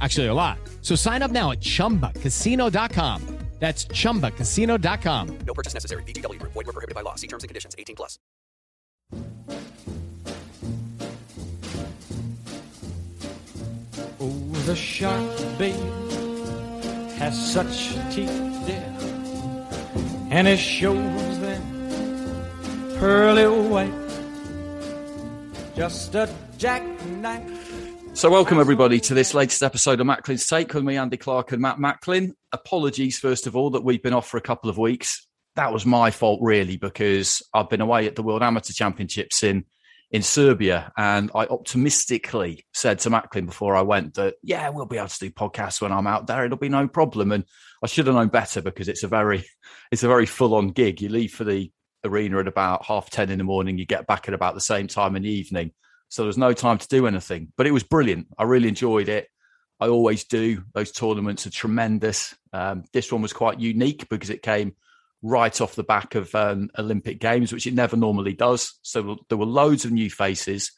Actually, a lot. So sign up now at chumbacasino.com. That's chumbacasino.com. No purchase necessary. VGW Group. Void were prohibited by law. See terms and conditions. 18 plus. Oh, the shark, babe, has such teeth, dear, and it shows them pearly white. Just a jackknife. So, welcome everybody to this latest episode of Macklin's Take with me, Andy Clark and Matt Macklin. Apologies, first of all, that we've been off for a couple of weeks. That was my fault, really, because I've been away at the World Amateur Championships in in Serbia, and I optimistically said to Macklin before I went that yeah, we'll be able to do podcasts when I'm out there. It'll be no problem. And I should have known better because it's a very it's a very full on gig. You leave for the arena at about half ten in the morning. You get back at about the same time in the evening. So there's no time to do anything. But it was brilliant. I really enjoyed it. I always do. Those tournaments are tremendous. Um, this one was quite unique because it came right off the back of um, Olympic Games, which it never normally does. So there were loads of new faces,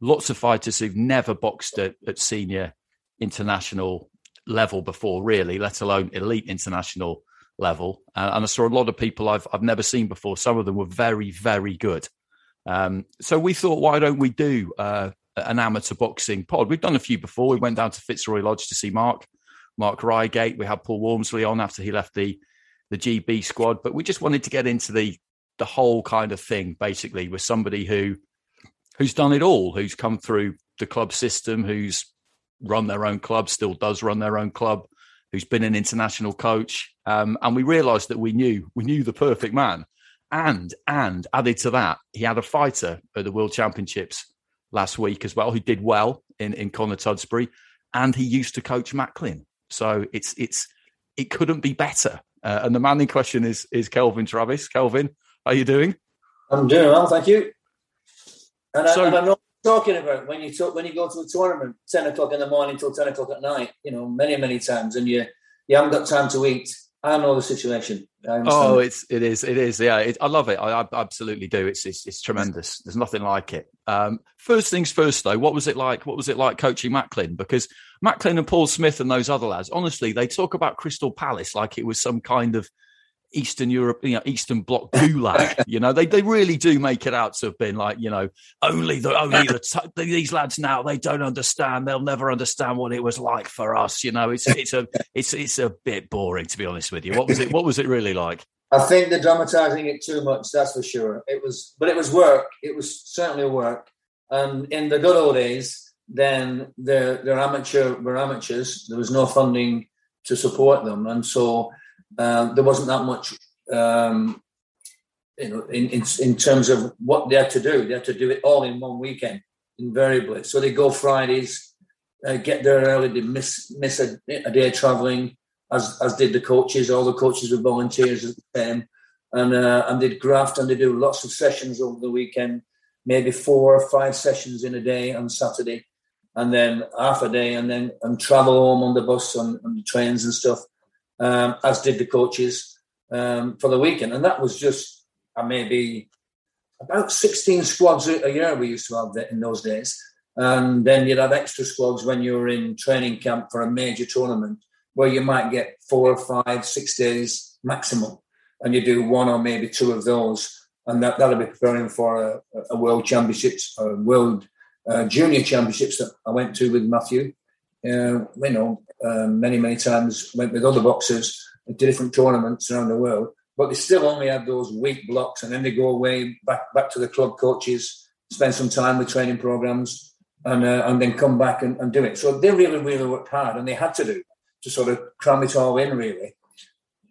lots of fighters who've never boxed at, at senior international level before, really, let alone elite international level. Uh, and I saw a lot of people I've I've never seen before. Some of them were very, very good. Um, so we thought, why don't we do uh, an amateur boxing pod? We've done a few before. We went down to Fitzroy Lodge to see Mark, Mark Reigate. We had Paul Walmsley on after he left the the GB squad, but we just wanted to get into the the whole kind of thing, basically, with somebody who who's done it all, who's come through the club system, who's run their own club, still does run their own club, who's been an international coach, um, and we realised that we knew we knew the perfect man and and added to that, he had a fighter at the World Championships last week as well, who did well in in Connor Tudsbury, and he used to coach Macklin. So it's it's it couldn't be better. Uh, and the man in question is is Kelvyn Travis. Kelvyn, how are you doing? I'm doing well, thank you. And, So- I, and I'm not talking about when you talk when you go to a tournament, ten o'clock in the morning till ten o'clock at night. You know, many many times, and you you haven't got time to eat. I know the situation. Oh, it's it is it is yeah. It, I love it. I, I absolutely do. It's, it's it's tremendous. There's nothing like it. Um, first things first, though. What was it like? What was it like coaching Macklin? Because Macklin and Paul Smith and those other lads, honestly, they talk about Crystal Palace like it was some kind of Eastern Europe, you know, Eastern Bloc gulag. you know, they they really do make it out to have been like, you know, only the only the t- these lads now they don't understand. They'll never understand what it was like for us. You know, it's it's a it's it's a bit boring to be honest with you. What was it? What was it really like? I think they're dramatising it too much. That's for sure. It was, but it was work. It was certainly work. And in the good old days, then they're they're amateur. Were amateurs. There was no funding to support them, and so uh, there wasn't that much. Um, you know, in, in in terms of what they had to do, they had to do it all in one weekend, invariably. So they go Fridays, uh, get there early, they miss miss a, a day traveling, as as did the coaches. All the coaches were volunteers at the time, and uh, and they'd graft and they do lots of sessions over the weekend, maybe four or five sessions in a day on Saturday, and then half a day, and then and travel home on the bus on the trains and stuff, um, as did the coaches um, for the weekend, and that was just uh, maybe about 16 squads a year we used to have in those days. And then you'd have extra squads when you were in training camp for a major tournament where you might get four or five, six days maximum. And you do one or maybe two of those. And that, that'll be preparing for a, a world championships or world uh, junior championships that I went to with Matthew. Uh, you know, uh, many, many times went with other boxers to different tournaments around the world but they still only had those week blocks, and then they go away back back to the club coaches, spend some time with training programs, and uh, and then come back and, and do it. So they really really worked hard, and they had to do to sort of cram it all in. Really,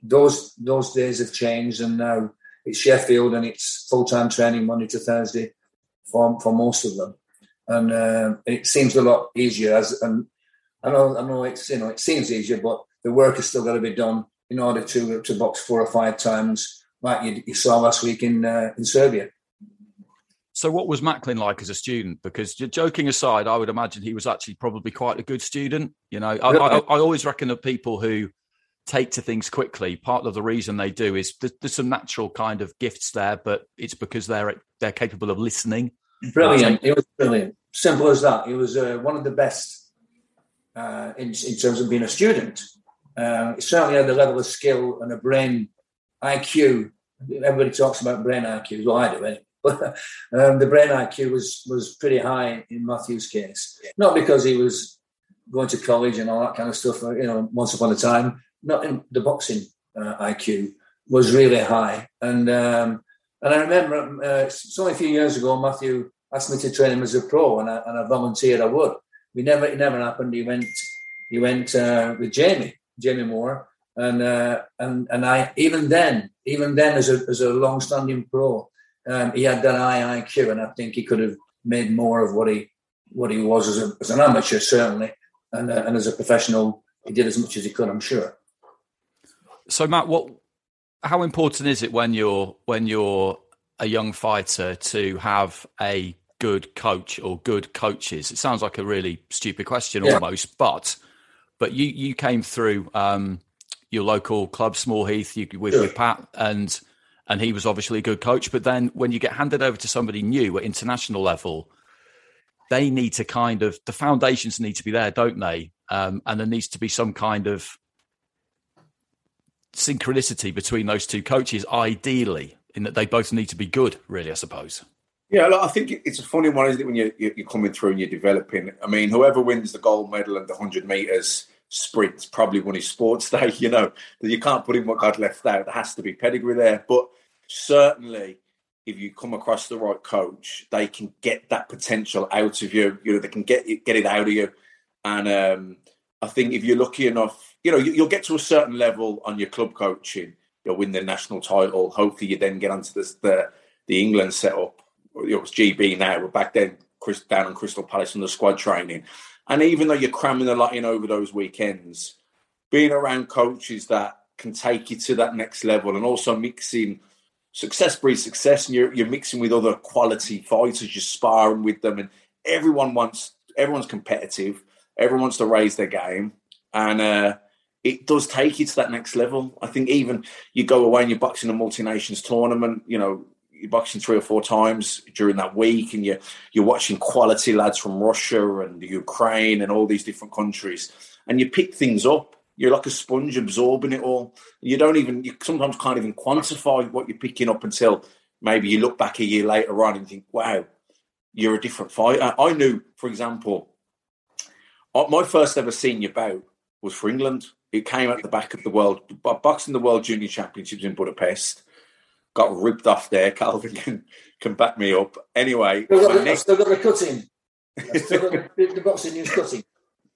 those those days have changed, and now it's Sheffield and it's full time training Monday to Thursday for for most of them, and uh, it seems a lot easier. As and I know I know it's you know it seems easier, but the work has still got to be done in order to to box four or five times, like you, you saw last week in uh, in Serbia. So, what was Macklin like as a student? Because joking aside, I would imagine he was actually probably quite a good student. You know, I, I, I always reckon that people who take to things quickly, part of the reason they do is there's, there's some natural kind of gifts there, but it's because they're they're capable of listening. Brilliant! It was brilliant. Simple as that. He was uh, one of the best uh, in in terms of being a student. He certainly had the level of skill and a brain IQ. Everybody talks about brain IQ. Well, I do anyway. But um, the brain IQ was was pretty high in Matthew's case. Not because he was going to college and all that kind of stuff. You know, once upon a time, not in the boxing uh, IQ was really high. And um, and I remember uh, it's only a few years ago, Matthew asked me to train him as a pro, and I, and I volunteered I would. We never it never happened. He went he went uh, with Jamie Jamie Moore, and uh, and and I even then, even then as a as a long-standing pro, um, he had that high IQ, and I think he could have made more of what he what he was as, a, as an amateur certainly, and uh, and as a professional, he did as much as he could. I'm sure. So Matt, what? How important is it when you're when you're a young fighter to have a good coach or good coaches? It sounds like a really stupid question yeah. almost, but but you you came through um, your local club, Small Heath, you, with, with Pat, and and he was obviously a good coach. But then when you get handed over to somebody new at international level, they need to kind of the foundations need to be there, don't they? Um, and there needs to be some kind of synchronicity between those two coaches, ideally, in that they both need to be good. Really, I suppose. Yeah, look, I think it's a funny one, isn't it, when you're, you're coming through and you're developing? I mean, whoever wins the gold medal and the 100 metres sprint probably won his sports day, you know, you can't put in what God left out. There has to be pedigree there. But certainly, if you come across the right coach, they can get that potential out of you. You know, they can get it, get it out of you. And um, I think if you're lucky enough, you know, you, will get to a certain level on your club coaching. You'll win the national title. Hopefully, you then get onto this, the the England setup it was GB now, but back then, Chris down on Crystal Palace and the squad training. And even though you're cramming a lot in over those weekends, being around coaches that can take you to that next level and also mixing success breeds success and you're, you're mixing with other quality fighters, you're sparring with them and everyone wants, everyone's competitive. Everyone wants to raise their game. And, uh, it does take you to that next level. I think even you go away and you're boxing a multi nations tournament, you know, you're boxing three or four times during that week, and you're you're watching quality lads from Russia and Ukraine and all these different countries, and you pick things up. You're like a sponge absorbing it all. You don't even you sometimes can't even quantify what you're picking up until maybe you look back a year later on and think, "Wow, you're a different fighter." I knew, for example, uh, my first ever senior bout was for England. It came at the back of the world boxing the World Junior Championships in Budapest got ripped off there. Kelvyn can can back me up. Anyway, still got, the, next... still got the cutting. still got the, the boxing news cutting.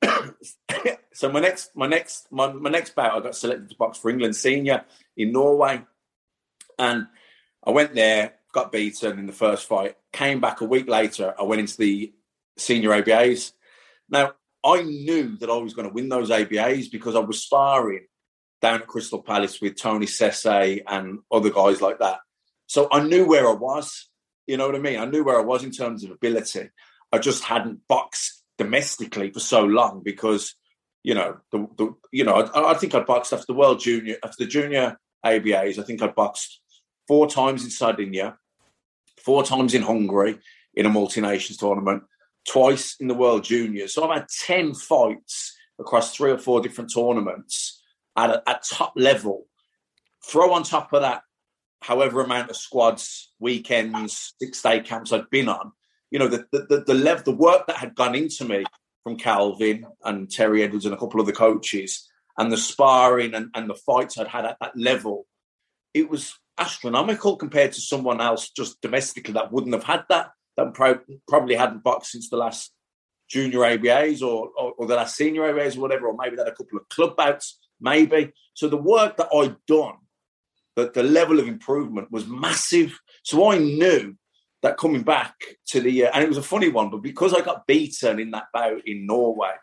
so my next my next my, my next bout I got selected to box for England senior in Norway. And I went there, got beaten in the first fight, came back a week later, I went into the senior ABAs. Now I knew that I was going to win those ABAs because I was sparring down at Crystal Palace with Tony Sese and other guys like that. So I knew where I was. You know what I mean? I knew where I was in terms of ability. I just hadn't boxed domestically for so long because, you know, the, the you know, I, I, think I boxed after the World Junior, after the Junior ABAs. I think I boxed four times in Sardinia, four times in Hungary in a multi nations tournament, twice in the World Juniors. So I've had 10 fights across three or four different tournaments at, a, at top level. Throw on top of that, however amount of squads, weekends, six day camps I'd been on. You know, the, the, the level, the work that had gone into me from Kelvyn and Terry Edwards and a couple of the coaches, and the sparring and, and the fights I'd had at that level, it was astronomical compared to someone else just domestically that wouldn't have had that, that pro- probably hadn't boxed since the last junior ABAs or, or, or, the last senior ABAs or whatever, or maybe had a couple of club bouts, maybe. So the work that I'd done, that the level of improvement was massive. So I knew that coming back to the, uh, and it was a funny one, but because I got beaten in that bout in Norway,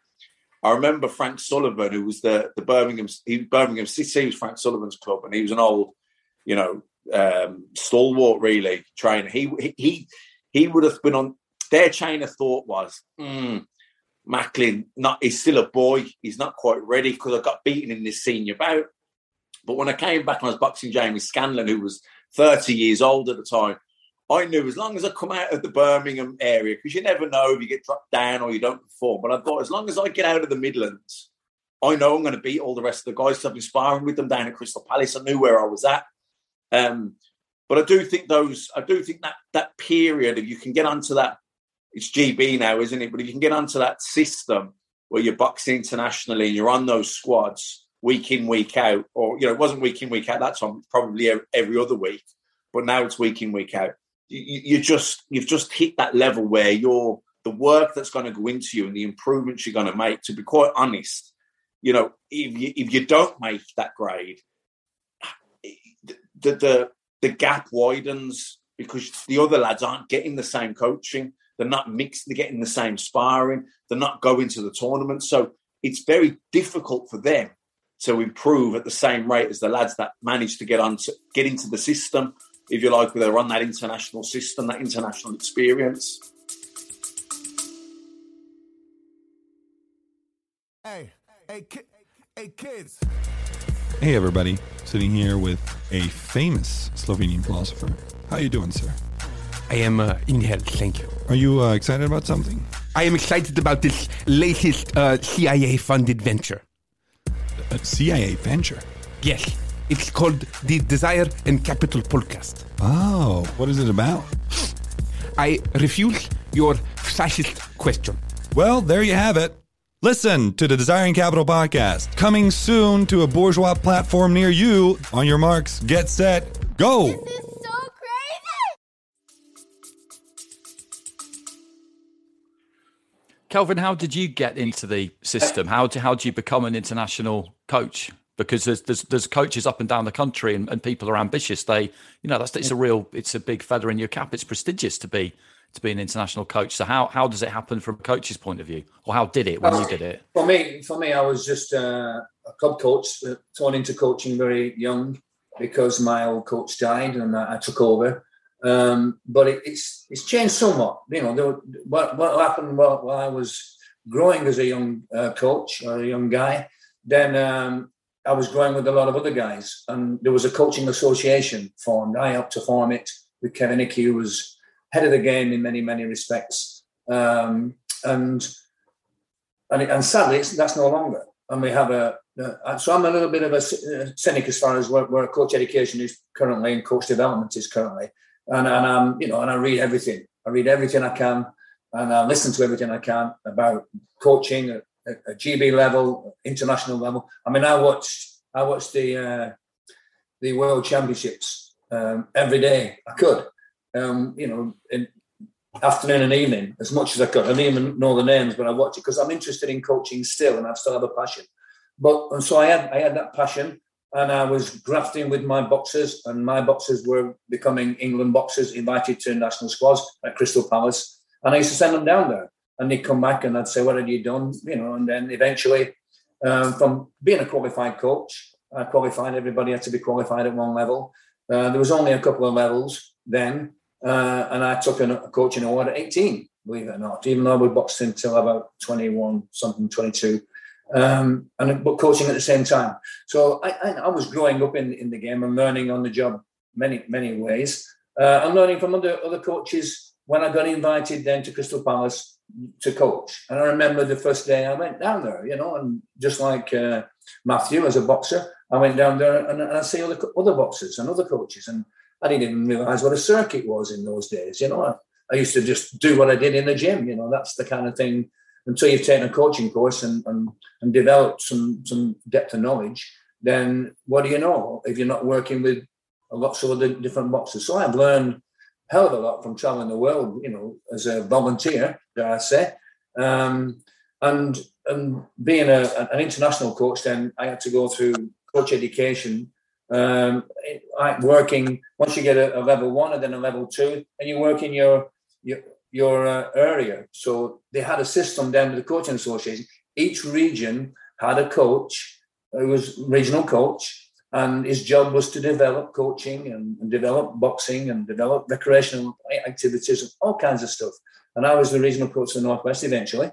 I remember Frank Sullivan, who was the the Birmingham he, Birmingham City was Frank Sullivan's club, and he was an old, you know, um, stalwart really trainer. He he he would have been on their chain of thought was mm, Macklin. Not he's still a boy. He's not quite ready because I got beaten in this senior bout. But when I came back and I was boxing Jamie Scanlon, who was 30 years old at the time, I knew as long as I come out of the Birmingham area, because you never know if you get dropped down or you don't perform. But I thought as long as I get out of the Midlands, I know I'm going to beat all the rest of the guys. So I've been sparring with them down at Crystal Palace. I knew where I was at. Um, but I do think those, I do think that that period, if you can get onto that, it's GB now, isn't it? But if you can get onto that system where you're boxing internationally and you're on those squads week in, week out, or you know, it wasn't week in, week out that time, probably every other week, but now it's week in, week out you, you just you've just hit that level where you're the work that's going to go into you and the improvements you're going to make. To be quite honest, you know, if you if you don't make that grade, the the the gap widens because the other lads aren't getting the same coaching. They're not mixed. They're getting the same sparring. They're not going to the tournament. So it's very difficult for them to improve at the same rate as the lads that manage to get on to get into the system if you like, where they're on that international system, that international experience. Hey, hey, ki- hey, kids. Hey, everybody. Sitting here with a famous Slovenian philosopher. How you doing, sir? I am uh, in health, thank you. Are you uh, excited about something? I am excited about this latest uh, CIA-funded venture. A CIA venture? Yes. It's called the Desire and Capital podcast. Oh, what is it about? I refuse your fascist question. Well, there you have it. Listen to the Desire and Capital podcast, coming soon to a bourgeois platform near you. On your marks, get set, go. Kelvin, how did you get into the system? How do, how do you become an international coach? because there's, there's there's coaches up and down the country and, and people are ambitious. They, you know, that's it's a real it's a big feather in your cap. It's prestigious to be to be an international coach. So how how does it happen from a coach's point of view, or how did it when you did it? For me, for me, I was just uh, a club coach, uh, torn into coaching very young because my old coach died and I, I took over. Um, but it, it's it's changed somewhat. You know, what what happened while, while, I was growing as a young uh, coach or a young guy, then um, I was growing with a lot of other guys, and there was a coaching association formed. I helped to form it with Kevin Hickey, who was head of the game in many, many respects. Um, and, and and sadly, that's no longer. And we have a so I'm a little bit of a cynic as far as where, where coach education is currently and coach development is currently. And and um, you know, and I read everything. I read everything I can, and I listen to everything I can about coaching, at a, GB level, international level. I mean, I watched I watched the uh, the World Championships um, every day I could. Um, you know, in afternoon and evening as much as I could. I didn't even know the names, but I watched it because I'm interested in coaching still, and I still have a passion. But and so I had I had that passion, and I was grafting with my boxers, and my boxers were becoming England boxers, invited to national squads at Crystal Palace, and I used to send them down there and they'd come back and I'd say, "What have you done?" You know, and then eventually, um, from being a qualified coach, I qualified. Everybody had to be qualified at one level. Uh, there was only a couple of levels then, uh, and I took a, coaching award at 18. Believe it or not, even though we boxed until about 21, something 22. Um, and but coaching at the same time. So I, I, I was growing up in, in the game and learning on the job many many ways. uh, and learning from other other coaches when I got invited then to Crystal Palace to coach. And I remember the first day I went down there, you know, and just like uh, Matthew as a boxer, I went down there and, and I see other other boxers and other coaches, and I didn't even realise what a circuit was in those days. You know, I, I used to just do what I did in the gym. You know, that's the kind of thing. Until you've taken a coaching course and and, and developed some some depth of knowledge, then what do you know if you're not working with lots of other different boxes? So I've learned hell of a lot from traveling the world, you know, as a volunteer, dare I say. Um, and and being a, an international coach, then I had to go through coach education, um, like working once you get a, a, level one and then a level two, and you work in your your, your uh, area. So they had a system down with the coaching association. Each region had a coach who was regional coach, and his job was to develop coaching and, and, develop boxing and develop recreational activities and all kinds of stuff. And I was the regional coach of the Northwest eventually,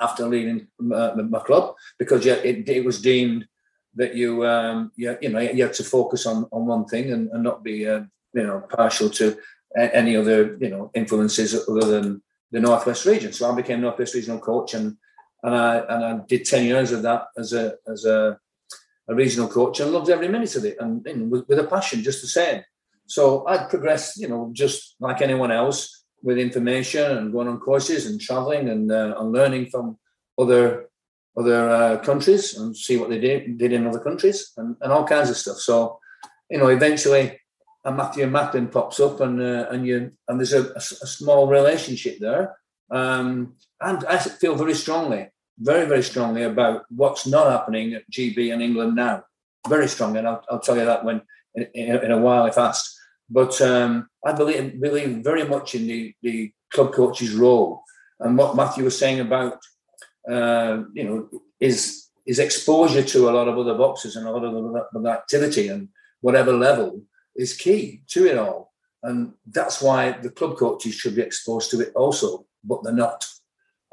after leaving uh, my club, because yeah, it, it, was deemed that you, um, you, you know, you had to focus on, on one thing and, and not be, uh, you know, partial to any other, you know, influences other than the Northwest region. So I became Northwest regional coach, and and I and I did ten years of that as a as a a regional coach and loved every minute of it and, and with, with, a passion just the same. So I'd progressed, you know, just like anyone else with information and going on courses and traveling and, uh, and learning from other other uh, countries and see what they did, did in other countries and, and all kinds of stuff. So, you know, eventually a Matthew Macklin pops up and uh, and you and there's a, a, a small relationship there. Um, and I feel very strongly very, very strongly about what's not happening at GB and England now. Very strongly, and I'll, I'll tell you that when in, in, in, a while if asked. But um, I believe believe very much in the, the club coach's role and what Matthew was saying about uh, you know is his exposure to a lot of other boxes and a lot of other activity and whatever level is key to it all. And that's why the club coaches should be exposed to it also, but they're not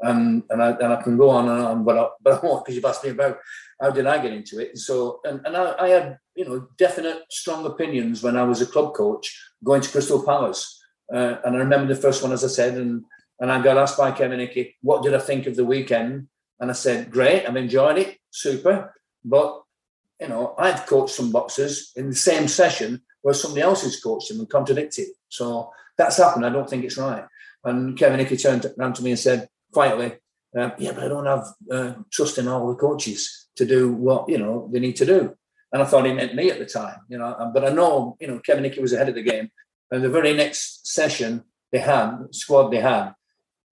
and and I, and I can go on and on, but I, but I won't because you've asked me about how did I get into it. And So and, and I, I, had you know definite strong opinions when I was a club coach going to Crystal Palace, uh, and I remember the first one as I said, and and I got asked by Kevin Hickey, what did I think of the weekend? And I said, great, I've enjoyed it, super, but you know I've coached some boxers in the same session where somebody else has coached him and contradicted. So that's happened. I don't think it's right. And Kevin Hickey turned around to me and said, quietly, um, yeah, but I don't have uh, trust in all the coaches to do what you know they need to do. And I thought he meant me at the time, you know. Um, but I know, you know, Kevin Hickey was ahead of the game. And the very next session they had, squad they had,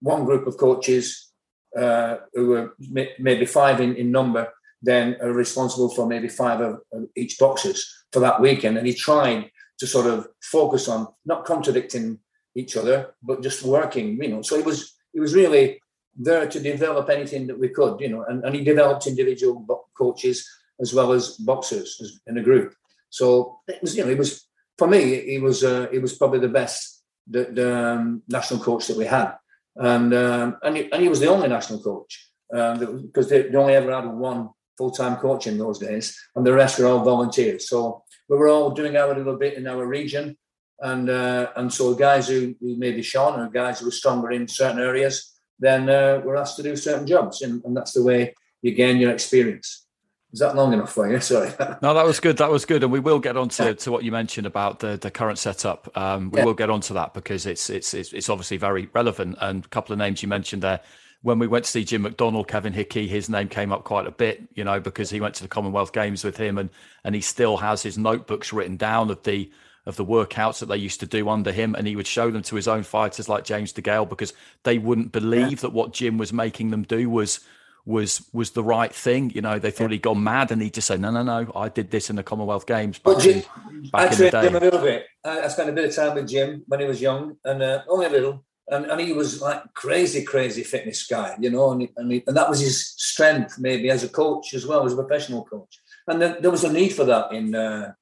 one group of coaches uh, who were maybe five in, in number, then are responsible for maybe five of, of each boxers for that weekend. And he tried to sort of focus on not contradicting each other, but just working, you know. So it was it was really there to develop anything that we could, you know, and, and he developed individual coaches as well as boxers in a group. So it was, you know, it was for me, he was uh, he was probably the best the, the um, national coach that we had, and um, and, he, and he was the only national coach because um, they only ever had one full time coach in those days, and the rest were all volunteers. So we were all doing our little bit in our region, and uh, and so guys who, who maybe shone or guys who were stronger in certain areas then uh, we're asked to do certain jobs, and, and that's the way you gain your experience. Is that long enough for you? Sorry. no, that was good. That was good, and we will get on to, to what you mentioned about the, the current setup. Um, we yeah. will get on to that because it's, it's it's it's obviously very relevant. And a couple of names you mentioned there. When we went to see Jim McDonnell, Kevin Hickey, his name came up quite a bit, you know, because he went to the Commonwealth Games with him, and and he still has his notebooks written down of the of the workouts that they used to do under him, and he would show them to his own fighters like James DeGale because they wouldn't believe yeah. that what Jim was making them do was was was the right thing. You know, they thought yeah. he'd gone mad, and he'd just say, "No, no, no, I did this in the Commonwealth Games." Back, Jim, in, back I trained him a little bit. I, spent a bit of time with Jim when he was young, and uh, only a little. And, and he was like crazy, crazy fitness guy, you know, and, and, he, and that was his strength, maybe as a coach as well as a professional coach. And then there was a need for that in uh,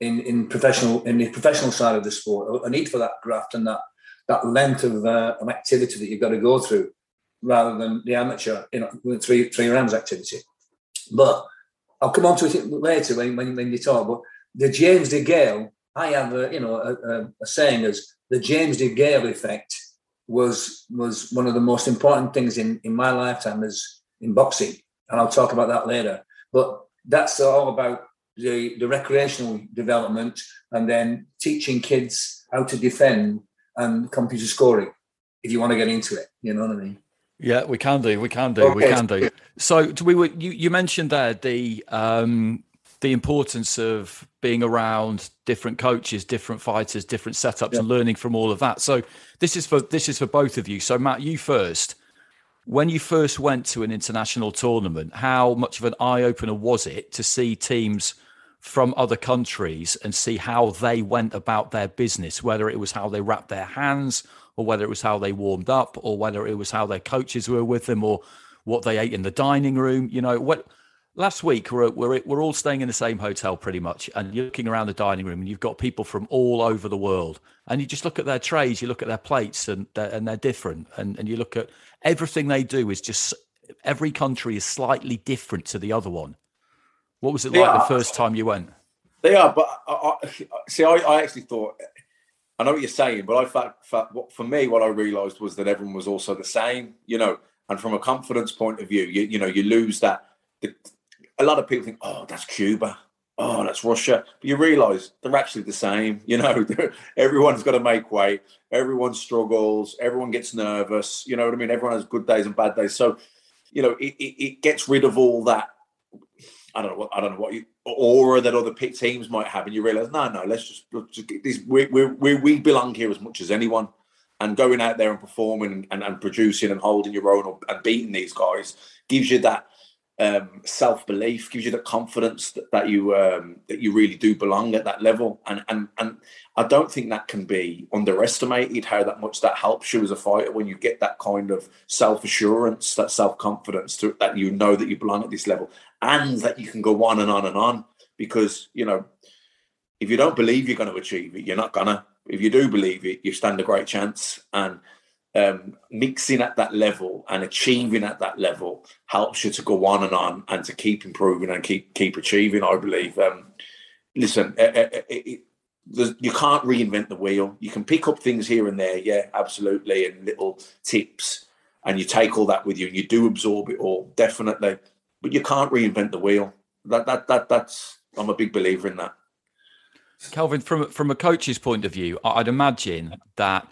in in professional in the professional side of the sport. A need for that graft and that that length of, uh, activity that you've got to go through, rather than the amateur, you know, three three rounds activity. But I'll come on to it later when when, when you talk. But the James DeGale, I have a you know a, a, a saying as the James DeGale effect was was one of the most important things in in my lifetime as in boxing, and I'll talk about that later. But that's all about the the recreational development, and then teaching kids how to defend and computer scoring. If you want to get into it, you know what I mean. Yeah, we can do. We can do. We can do. So do we were you, you mentioned there the um the importance of being around different coaches, different fighters, different setups, and learning from all of that. So this is for this is for both of you. So Matt, you first. When you first went to an international tournament, how much of an eye opener was it to see teams from other countries and see how they went about their business, whether it was how they wrapped their hands, or whether it was how they warmed up, or whether it was how their coaches were with them, or what they ate in the dining room. You know, what last week we're, we're we're all staying in the same hotel pretty much, and you're looking around the dining room, and you've got people from all over the world, and you just look at their trays, you look at their plates, and they're, and they're different, and and you look at everything they do is just every country is slightly different to the other one. What was it like Yeah. the first time you went? They are, but I, I, see, I, I actually thought I know what you're saying, but I fact, fact what, for me, what I realised was that everyone was also the same, you know. And from a confidence point of view, you you know you lose that. The, a lot of people think, oh, that's Cuba, oh, that's Russia, but you realise they're actually the same. You know, everyone's got to make way. everyone struggles, everyone gets nervous. You know what I mean? Everyone has good days and bad days. So, you know, it, it, it gets rid of all that I don't know what I don't know what you, aura that other teams might have, and you realise no, no, let's just, let's just get. We, we we belong here as much as anyone, and going out there and performing and, and producing and holding your own and beating these guys gives you that um, self belief, gives you the confidence that, that you um, that you really do belong at that level, and and and I don't think that can be underestimated. How that much that helps you as a fighter when you get that kind of self assurance, that self confidence, that you know that you belong at this level, and that you can go on and on and on. Because you know, if you don't believe you're going to achieve it, you're not gonna. If you do believe it, you stand a great chance. And um, mixing at that level and achieving at that level helps you to go on and on and to keep improving and keep keep achieving. I believe. Um, listen, eh, eh, eh, it, you can't reinvent the wheel. You can pick up things here and there, yeah, absolutely, and little tips, and you take all that with you and you do absorb it all, definitely. But you can't reinvent the wheel. That that that that's I'm a big believer in that. Kelvyn, from from a coach's point of view, I'd imagine that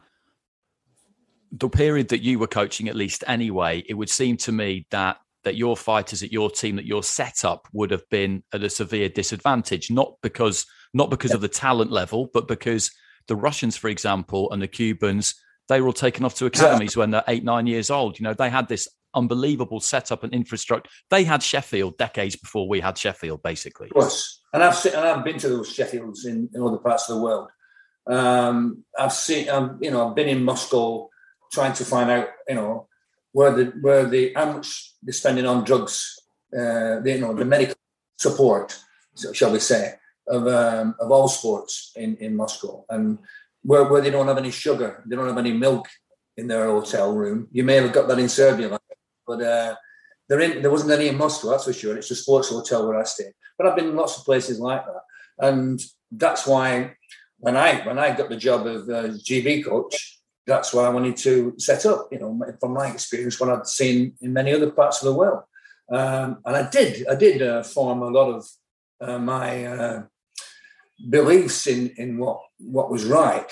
the period that you were coaching, at least anyway, it would seem to me that that your fighters at your team, that your setup would have been at a severe disadvantage, not because not because of the talent level, but because the Russians, for example, and the Cubans, they were all taken off to academies when they're eight, nine years old. You know, they had this unbelievable setup and infrastructure. They had Sheffield decades before we had Sheffield, basically. Of course. And I've seen, and I've been to those Sheffields in, in other parts of the world. Um, I've seen, um, you know, I've been in Moscow trying to find out, you know, where the where the how much they're spending on drugs, uh, the, you know, the medical support, shall we say, of um, of all sports in in Moscow, and where where they don't have any sugar, they don't have any milk in their hotel room. You may have got that in Serbia, but uh, there in, there wasn't any in Moscow, that's for sure. It's a sports hotel where I stayed. But I've been in lots of places like that, and that's why when I when I got the job of uh, GB coach, that's why I wanted to set up. You know, from my experience, what I'd seen in many other parts of the world, um, and I did I did uh, form a lot of uh, my uh, beliefs in in what what was right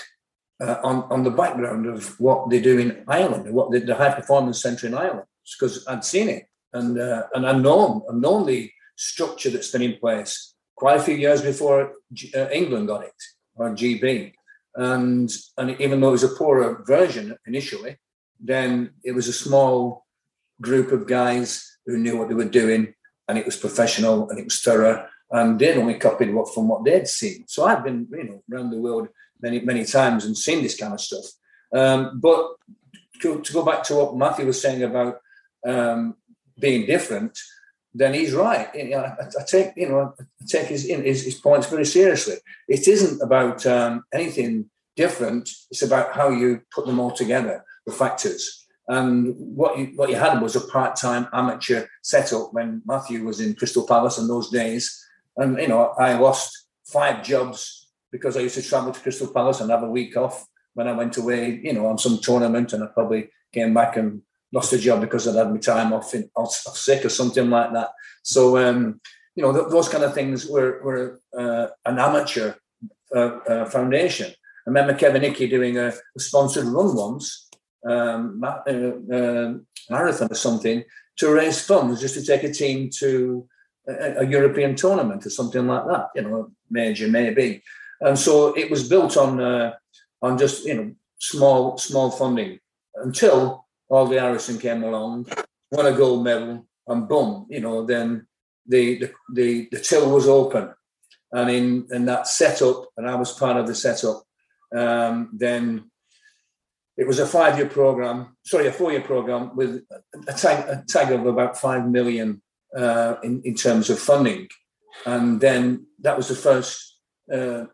uh, on on the background of what they do in Ireland, what the, the high performance centre in Ireland, because I'd seen it and uh, and I've known I've known the structure that's been in place quite a few years before G- uh, England got it or GB, and and even though it was a poorer version initially, then it was a small group of guys who knew what they were doing, and it was professional and it was thorough, and they'd only copied what from what they'd seen. So I've been you know around the world many many times and seen this kind of stuff. Um, but to, to go back to what Matthew was saying about um, being different, then he's right. You know, I, take you know I take his, his his points very seriously. It isn't about um, anything different. It's about how you put them all together, the factors. And what you what you had was a part time amateur setup when Matthew was in Crystal Palace in those days. And you know, I lost five jobs because I used to travel to Crystal Palace and have a week off when I went away, you know, on some tournament, and I probably came back and lost a job because I'd had my time off, in, off sick or something like that. So, um, you know, th- those kind of things were, were uh, an amateur uh, uh, foundation. I remember Kevin Hickey doing a, a sponsored run once, um, uh, uh, marathon or something, to raise funds just to take a team to a, a European tournament or something like that, you know, major maybe. And so it was built on uh, on just you know small small funding until Audley Harrison came along, won a gold medal, and boom, you know, then the the the, the till was open, and in in that setup, and I was part of the setup. Um, then it was a five year program, sorry, a four year program with a tag, a tag of about five million uh, in in terms of funding, and then that was the first. Uh,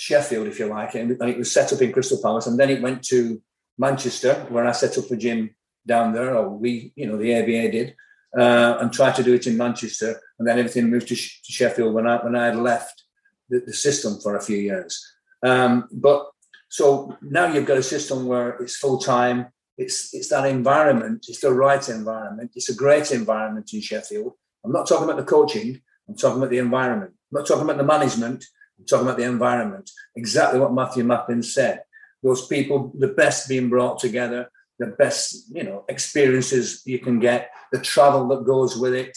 Sheffield, if you like, it, and it was set up in Crystal Palace, and then it went to Manchester, where I set up a gym down there, or we, you know, the ABA did, uh, and tried to do it in Manchester, and then everything moved to, Sh- to Sheffield when I when I had left the, the system for a few years. Um, but so now you've got a system where it's full time. It's it's that environment. It's the right environment. It's a great environment in Sheffield. I'm not talking about the coaching. I'm talking about the environment. I'm not talking about the management. I'm talking about the environment. Exactly what Matthew Macklin said. Those people, the best being brought together, the best, you know, experiences you can get, the travel that goes with it,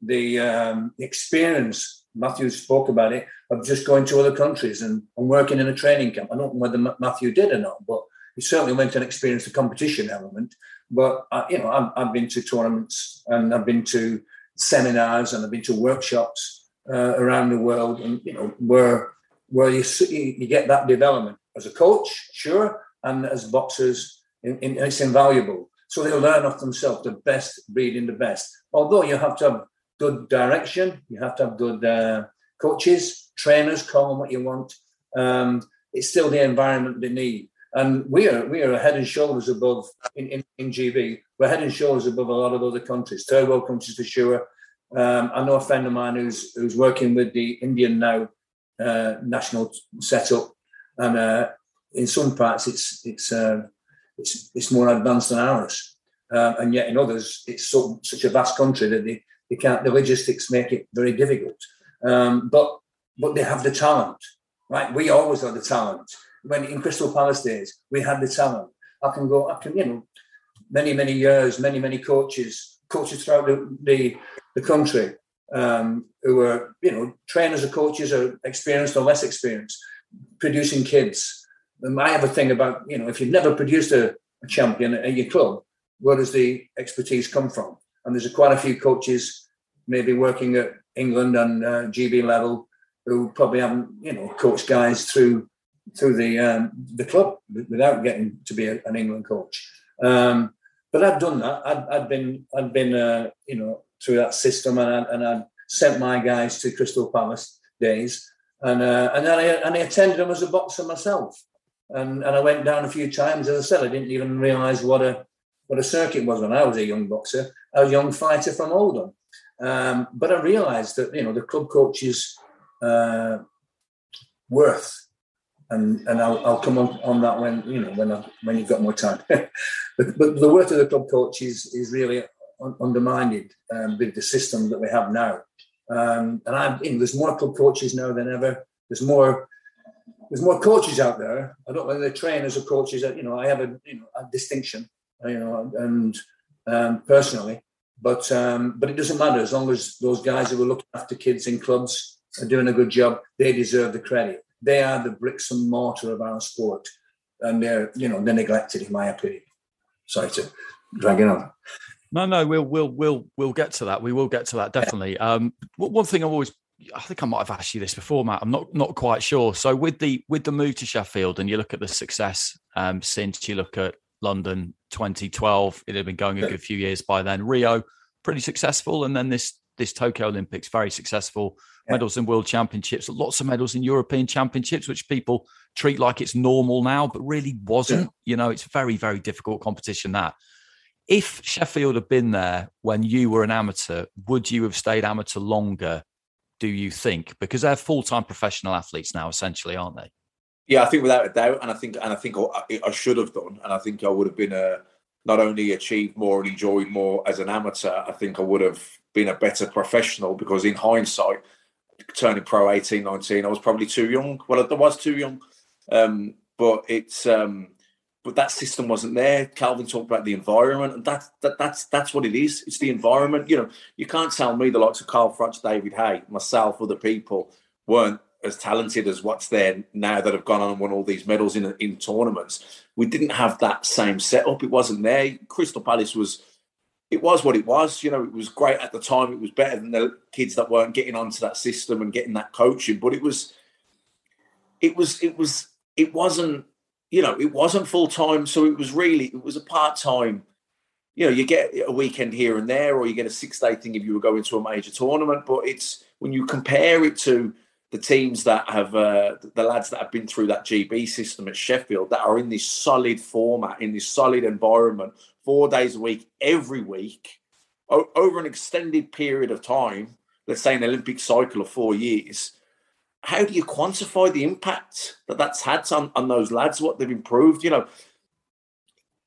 the um, experience. Matthew spoke about it of just going to other countries and, and working in a training camp. I don't know whether Matthew did or not, but he certainly went and experienced the competition element. But uh, you know, I've, I've been to tournaments and I've been to seminars and I've been to workshops uh, around the world, and you know where where you see, you get that development as a coach, sure, and as boxers, in, in, it's invaluable. So they learn off themselves, the best breeding the best. Although you have to have good direction, you have to have good uh, coaches, trainers, call them what you want. Um, it's still the environment they need. And we are we are head and shoulders above in, in, in GB. We're head and shoulders above a lot of other countries, third world countries for sure. Um, I know a friend of mine who's who's working with the Indian now uh, national setup, and uh, in some parts it's it's uh, it's it's more advanced than ours, um, and yet in others it's so, such a vast country that they, they can't the logistics make it very difficult. Um, but but they have the talent, right? We always had the talent. When in Crystal Palace days, we had the talent. I can go, I can, you know, many many years, many many coaches, coaches throughout the, the the country um, who are, you know, trainers or coaches are experienced or less experienced, producing kids. I have a thing about, you know, if you've never produced a, a champion at your club, where does the expertise come from? And there's quite a few coaches maybe working at England and uh, GB level who probably haven't, you know, coached guys through through the um, the club without getting to be a, an England coach. Um, but I've done that. I'd, I'd been I'd been uh, you know through that system, and I, and I sent my guys to Crystal Palace days, and uh, and then I and I attended them as a boxer myself, and and I went down a few times. As I said, I didn't even realise what a what a circuit was when I was a young boxer. A young fighter from Oldham, um, but I realised that you know the club coaches uh, worth. And, and I'll, I'll come on, on that when you know when I, when you've got more time. but, but the worth of the club coach is, is really undermined um, with the system that we have now. Um, and I'm, you know, there's more club coaches now than ever. There's more, there's more coaches out there. I don't know whether they're trainers or coaches. You know, I have a, you know, a distinction, you know, and um, personally, but um, but it doesn't matter as long as those guys who are looking after kids in clubs are doing a good job. They deserve the credit. They are the bricks and mortar of our sport, and they're, you know, they're neglected in my opinion. Sorry to drag it on. No, no, we'll we'll we'll we'll get to that. We will get to that definitely. Um, one thing I've always, I think I might have asked you this before, Matt. I'm not not quite sure. So with the with the move to Sheffield, and you look at the success um, since you look at London 2012, it had been going a good few years by then. Rio, pretty successful, and then this this Tokyo Olympics, very successful. Yeah. Medals in World Championships, lots of medals in European Championships, which people treat like it's normal now, but really wasn't. Yeah. You know, it's very very difficult competition that if Sheffield had been there when you were an amateur, would you have stayed amateur longer do you think? Because they're full time professional athletes now, essentially, aren't they? Yeah, I think without a doubt, and I think and I think I, I should have done, and I think I would have been a not only achieved more and enjoyed more as an amateur. I think I would have been a better professional because in hindsight, turning pro 18, 19, I was probably too young. Well, I was too young, um, but it's um, but that system wasn't there. Kelvyn talked about the environment, and that's that, that's that's what it is. It's the environment. You know, you can't tell me the likes of Carl Froch, David Haye, myself, other people weren't as talented as what's there now that have gone on and won all these medals in in tournaments. We didn't have that same setup. It wasn't there. Crystal Palace was. It was what it was. You know, it was great at the time. It was better than the kids that weren't getting onto that system and getting that coaching. But it was, it was, it was, it wasn't you know, it wasn't full time, so it was really it was a part time. You know, you get a weekend here and there, or you get a six day thing if you were going to a major tournament. But it's when you compare it to the teams that have uh, the lads that have been through that GB system at Sheffield that are in this solid format, in this solid environment, four days a week, every week, o- over an extended period of time. Let's say an Olympic cycle of four years how do you quantify the impact that that's had on, on those lads? What they've improved, you know.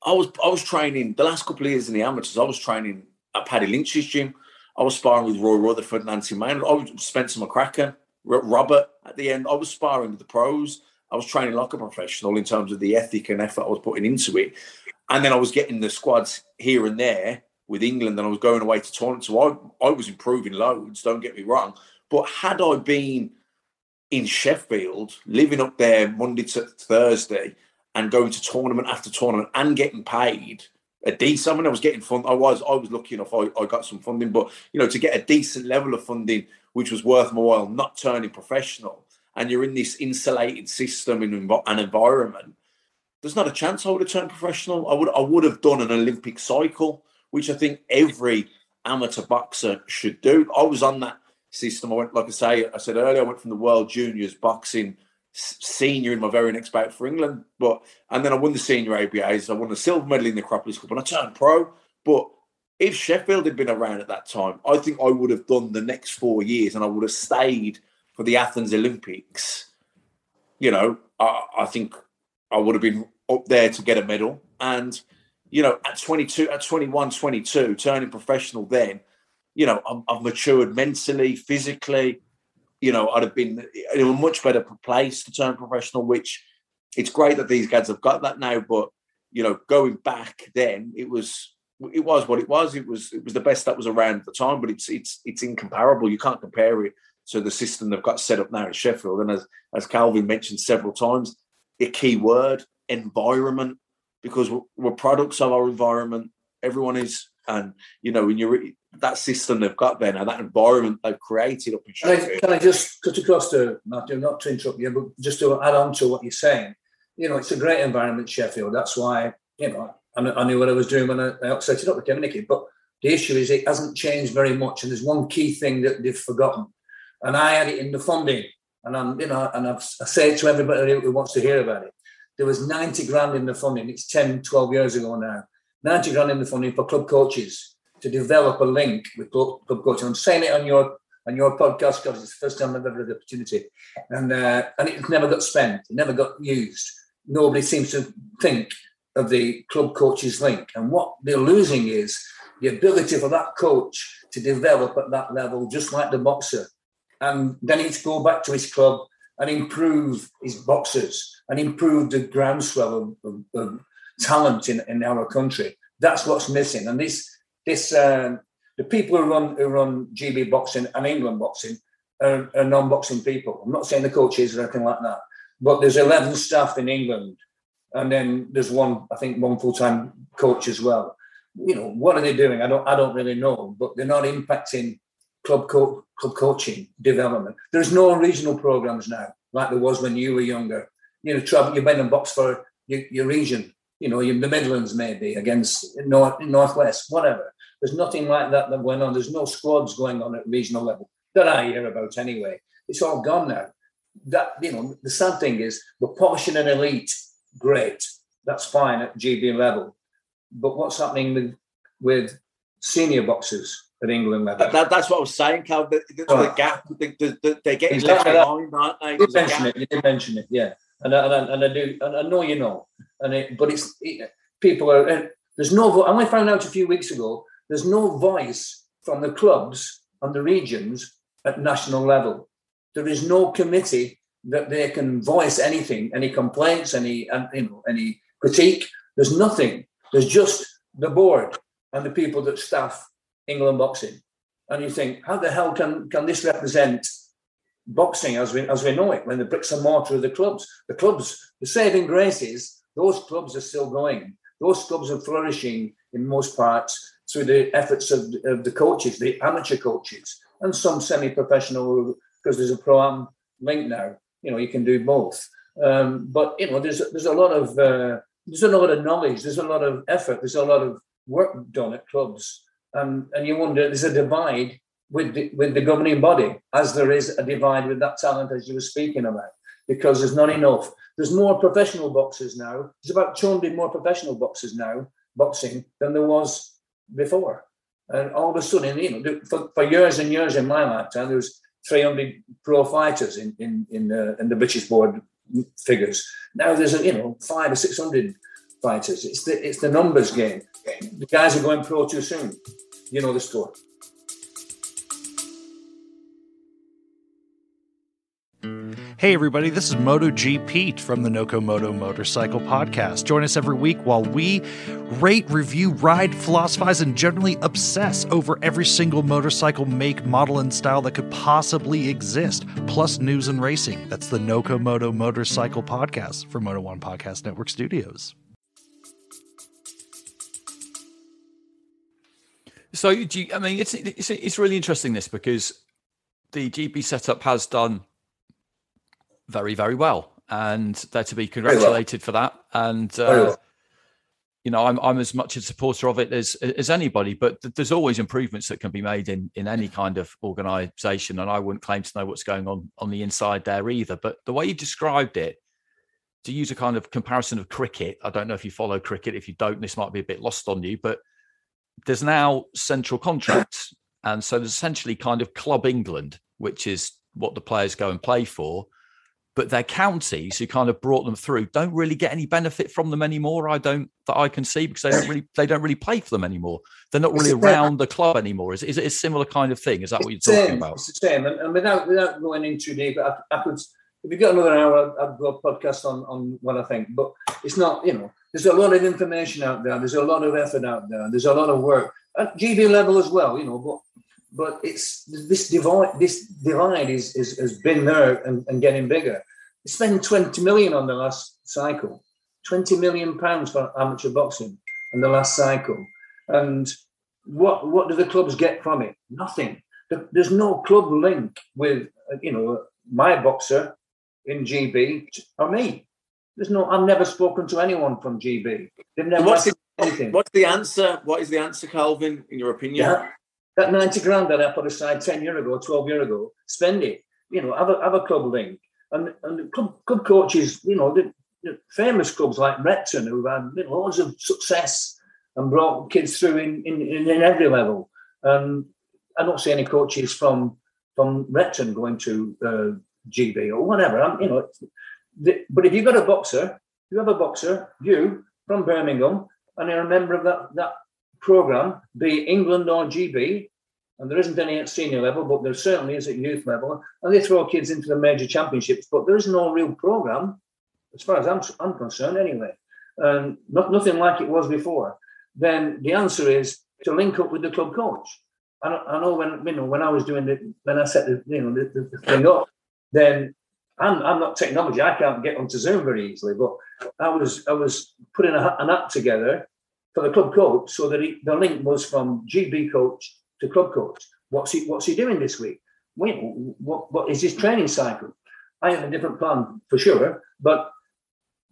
I was I was training the last couple of years in the amateurs. I was training at Paddy Lynch's gym. I was sparring with Roy Rutherford, Nancy Maynard. I was Spencer McCracken, Robert. At the end, I was sparring with the pros. I was training like a professional in terms of the ethic and effort I was putting into it. And then I was getting the squads here and there with England, and I was going away to tournaments. So I, I was improving loads. Don't get me wrong. But had I been in Sheffield, living up there Monday to Thursday, and going to tournament after tournament and getting paid a decent. I mean, I was getting fund. I was I was lucky enough. I, I got some funding, but you know, to get a decent level of funding, which was worth my while, not turning professional, and you're in this insulated system and an environment. There's not a chance I would have turned professional. I would I would have done an Olympic cycle, which I think every amateur boxer should do. I was on that system. I went, like I say, I said earlier, I went from the World Juniors boxing senior in my very next bout for England, but and then I won the senior ABAs. I won the silver medal in the Acropolis Cup, and I turned pro. But if Sheffield had been around at that time, I think I would have done the next four years, and I would have stayed for the Athens Olympics. You know, I, I think I would have been up there to get a medal, and you know, at 22, at 21, 22, turning professional then, you know, i have matured mentally, physically. You know, I'd have been in a much better place to turn professional. Which it's great that these guys have got that now, but you know, going back then, it was it was what it was. It was it was the best that was around at the time, but it's it's it's incomparable. You can't compare it to the system they've got set up now at Sheffield. And as as Kelvyn mentioned several times, a key word environment because we're products of our environment. Everyone is, and you know, when you're that system they've got there now, that environment they've created up in Can I, can I just cut across to Matthew, not to interrupt you, but just to add on to what you're saying? You know, it's a great environment, Sheffield. That's why, you know, I, I knew what I was doing when I, I set it up with Kevin But the issue is it hasn't changed very much. And there's one key thing that they've forgotten. And I had it in the funding. And I'm, you know, and I've, I say it to everybody who wants to hear about it. There was 90 grand in the funding. It's 10, 12 years ago now. 90 grand in the funding for club coaches to develop a link with club coaching. I'm saying it on your on your podcast because it's the first time I've ever had the opportunity, and uh, and it never got spent. It never got used. Nobody seems to think of the club coaches link, and what they're losing is the ability for that coach to develop at that level, just like the boxer, and then he's go back to his club and improve his boxers and improve the groundswell of, of, of talent in, in our country. That's what's missing, and this this um, the people who run who run GB boxing and England boxing are, are non-boxing people. I'm not saying the coaches or anything like that, but there's 11 staff in England, and then there's one I think one full-time coach as well. You know what are they doing? I don't I don't really know, but they're not impacting club co- club coaching development. There's no regional programs now like there was when you were younger. You know, travel you've been in box for your, your region. You know, the Midlands maybe against North Northwest, whatever. There's nothing like that that went on. There's no squads going on at regional level that I hear about anyway. It's all gone now. That you know, the sad thing is we're polishing an elite. Great, that's fine at GB level, but what's happening with with senior boxers? at England level. That, that's what I was saying, Cal. The, the, oh. the gap, the, the, they're getting Exactly left behind, aren't they? You There's did mention it. You did mention it. Yeah, and I, and and I do. And I know you know. And it, but it's it, people are. There's no. I only found out a few weeks ago. There's no voice from the clubs and the regions at national level. There is no committee that they can voice anything, any complaints, any you know any critique. There's nothing. There's just the board and the people that staff England boxing. And you think, how the hell can can this represent boxing as we as we know it when the bricks and mortar of the clubs the clubs the saving grace is those clubs are still going. Those clubs are flourishing in most parts through the efforts of, of the coaches the amateur coaches and some semi-professional because there's a pro-am link now. You know you can do both. Um, but you know there's there's a lot of uh, there's a lot of knowledge there's a lot of effort there's a lot of work done at clubs. And you wonder there's a divide with the, with the governing body, as there is a divide with that talent as you were speaking about, because there's not enough. There's more professional boxers now. There's about 200 more professional boxers now boxing than there was before. And all of a sudden, you know, for, for years and years in my lifetime, there was 300 pro fighters in in in, uh, in the British board figures. Now there's you know five or 600 fighters. It's the it's the numbers game. The guys are going pro too soon. You know the score. Hey, everybody, this is MotoGPete from the Noco Moto Motorcycle Podcast. Join us every week while we rate, review, ride, philosophize, and generally obsess over every single motorcycle make, model, and style that could possibly exist, plus news and racing. That's the Noco Moto Motorcycle Podcast for Moto One Podcast Network Studios. So, you, I mean, it's, it's it's really interesting this because the GB setup has done very very well, and they're to be well. congratulated for that. And uh, well. you know, I'm I'm as much a supporter of it as as anybody, but th- there's always improvements that can be made in in any kind of organisation, and I wouldn't claim to know what's going on on the inside there either. But the way you described it, to use a kind of comparison of cricket, I don't know if you follow cricket. If you don't, this might be a bit lost on you, but there's now central contracts, and so there's essentially kind of Club England, which is what the players go and play for. But their counties who kind of brought them through don't really get any benefit from them anymore. I don't that I can see because they don't really they don't really play for them anymore. They're not really It's around the club anymore. Is, is it a similar kind of thing? Is that what you're talking same. about? It's the same. And, and without without going in too deep, I, I could if you got another hour, I'd, I'd go podcast on on what I think. But it's not, you know, there's a lot of information out there. There's a lot of effort out there. There's a lot of work at GB level as well, you know. But but it's this divide. This divide is, is has been there and, and getting bigger. They spent 20 million on the last cycle, 20 million pounds for amateur boxing in the last cycle. And what what do the clubs get from it? Nothing. There's no club link with you know my boxer in GB or me. There's no. I've never spoken to anyone from GB. They've never what's the, anything. what's the answer? What is the answer, Kelvyn, in your opinion? Yeah. That 90 grand that I put aside 10 years ago, 12 years ago, spend it. You know, have a, have a club link. And, and club, club coaches, you know, the, the famous clubs like Repton, who've had you know, loads of success and brought kids through in, in, in, in every level. Um, I don't see any coaches from from Repton going to uh, GB or whatever. I'm, you know, the, but if you've got a boxer, you have a boxer, you from Birmingham, and you're a member of that that program, be it England or GB, and there isn't any at senior level, but there certainly is at youth level, and they throw kids into the major championships, but there is no real program, as far as I'm, I'm concerned, anyway, and not, nothing like it was before. Then the answer is to link up with the club coach. I I know when you know when I was doing the when I set the you know the, the, the thing up, then I'm, I'm not technology. I can't get onto Zoom very easily, but I was I was putting a, an app together for the club coach so that he, the link was from GB coach to club coach. What's he What's he doing this week? Wait, what What is his training cycle? I have a different plan for sure, but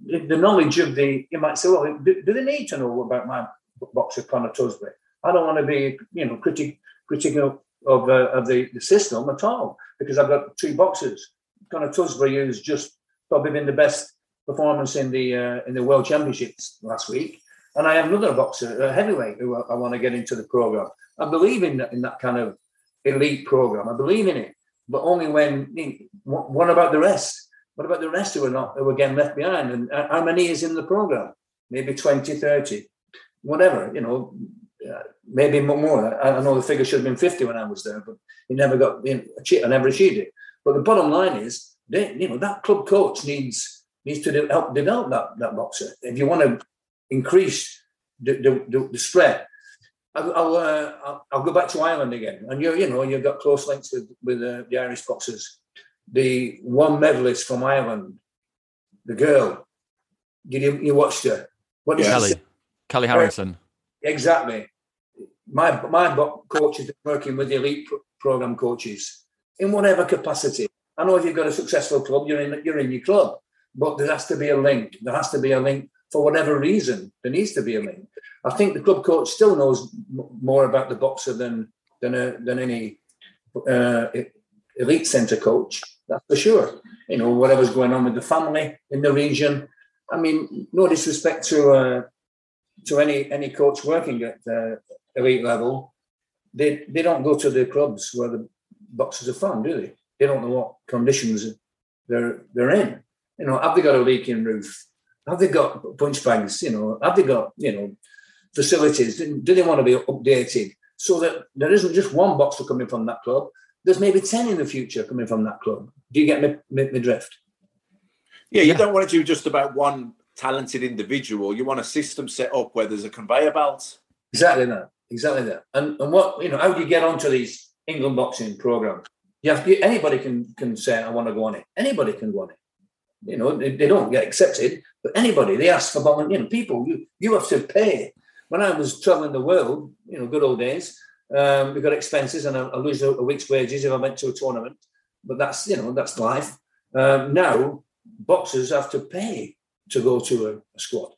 the, the knowledge of the you might say, well, do, do they need to know about my boxer Connor Tusbury? I don't want to be you know critic critical of uh, of the, the system at all because I've got two boxers. Connor Tusbury, who's just probably been the best performance in the uh, in the World Championships last week, And I have another boxer, a heavyweight, who I, I want to get into the program. I believe in that, in that kind of elite program. I believe in it, but only when. What, about the rest? What about the rest who are not who are getting left behind? And how many is in the program? Maybe 20, 30, whatever. You know, uh, maybe more. I, know the figure should have been 50 when I was there, but he never got. You know, I never achieved it. But the bottom line is, they, you know, that club coach needs needs to help develop that that boxer. If you want to increase the the, the, the spread, I'll I'll, uh, I'll I'll go back to Ireland again. And you you know you've got close links with with uh, the Irish boxers. The one medalist from Ireland, the girl. Did you you watched her? What did Kelly? Kellie Harrington. Exactly. My my coach been working with the elite pro- program coaches in whatever capacity. I know if you've got a successful club, you're in you're in your club, but there has to be a link. There has to be a link for whatever reason. There needs to be a link. I think the club coach still knows m- more about the boxer than than a, than any uh, elite centre coach. That's for sure. You know whatever's going on with the family in the region. I mean, no disrespect to uh, to any any coach working at uh, elite level, they they don't go to the clubs where the boxers are from, do they? They don't know what conditions they're they're in. You know, have they got a leaking roof? Have they got punch bags? You know, have they got you know facilities? Do do they want to be updated so that there isn't just one boxer coming from that club? There's maybe ten in the future coming from that club. Do you get me, me, me drift? Yeah, you don't want to do just about one talented individual. You want a system set up where there's a conveyor belt. Exactly that. Exactly that. And and what you know, how do you get onto these England boxing programs? You have, to, anybody can can say, I want to go on it. Anybody can go on it. You know, they, they don't get accepted, but anybody they ask for volunteer. You know, people you you have to pay. When I was traveling the world, you know, good old days, um, we got expenses, and I, I lose a, a week's wages if I went to a tournament. But that's you know that's life. Um, now boxers have to pay to go to a, a squad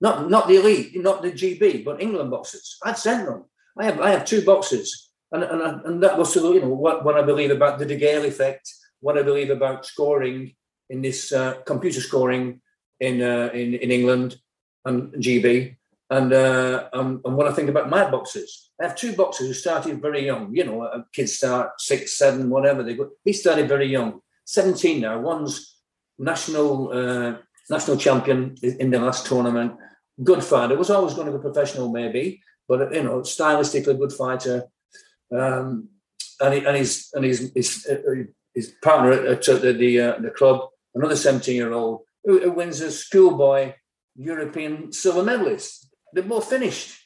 not not the elite, not the GB, but England boxers. I'd send them. I have I have two boxers, and and, and that was you know what what I believe about the DeGale effect, what I believe about scoring in this uh, computer scoring in uh, in in England and GB, and uh, and, and what I think about my boxers. I have two boxers who started very young. You know, uh, kids start six, seven, whatever they go. He started very young, seventeen now. One's national uh, national champion in the last tournament good fighter. Was always going to be professional, maybe, but you know, stylistically good fighter. Um, and, he, and his and his his, uh, his partner at, at the the, uh, the club, another seventeen year old who, who wins a schoolboy European silver medalist. They're both finished.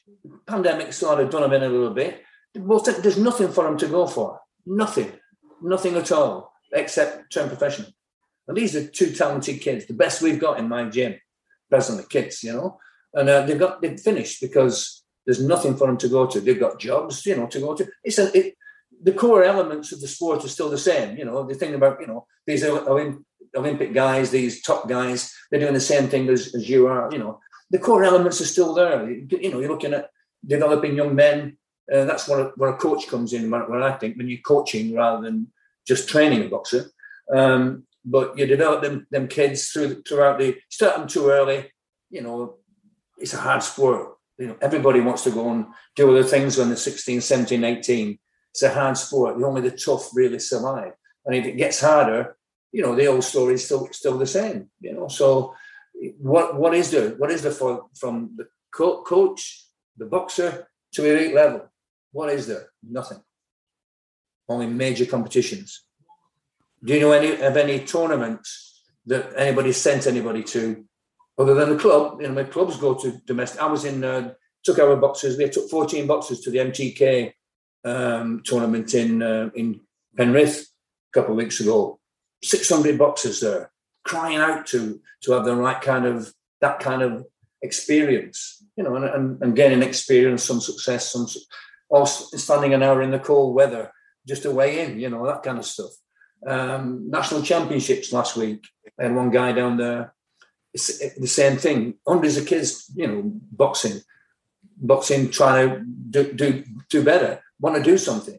Pandemic sort of done them in a little bit. Both, there's nothing for them to go for. Nothing, nothing at all, except turn professional. And these are two talented kids, the best we've got in my gym presently, kids, you know and uh, they've got they've finished because there's nothing for them to go to. They've got jobs, you know, to go to. It's a, it, the core elements of the sport are still the same. You know, the thing about you know these Olympic guys, these top guys, they're doing the same thing as, as you are. You know, the core elements are still there. You, know, you're looking at developing young men. Uh, that's where, where a coach comes in. Where, where I think when you're coaching rather than just training a boxer, um, but you develop them them kids through throughout the start them too early. You know, it's a hard sport. You know, everybody wants to go and do other things when they're 16, 17, 18. It's a hard sport. Only the tough really survive. And if it gets harder, you know, the old story is still still the same. You know, so what what is there? What is there for from the co- coach, the boxer to elite level? What is there? Nothing. Only major competitions. Do you know any of any tournaments that anybody sent anybody to other than the club, you know, my clubs go to domestic. I was in, uh, took our boxers. We took 14 boxers to the MTK um, tournament in uh, in Penrith a couple of weeks ago. 600 boxers there, crying out to to have the right kind of that kind of experience, you know, and, and, and gaining experience, some success, some also standing an hour in the cold weather just to weigh in, you know, that kind of stuff. Um, national championships last week. Had one guy down there it's the same thing. Hundreds of kids, you know, boxing, boxing, trying to do do, do better, want to do something.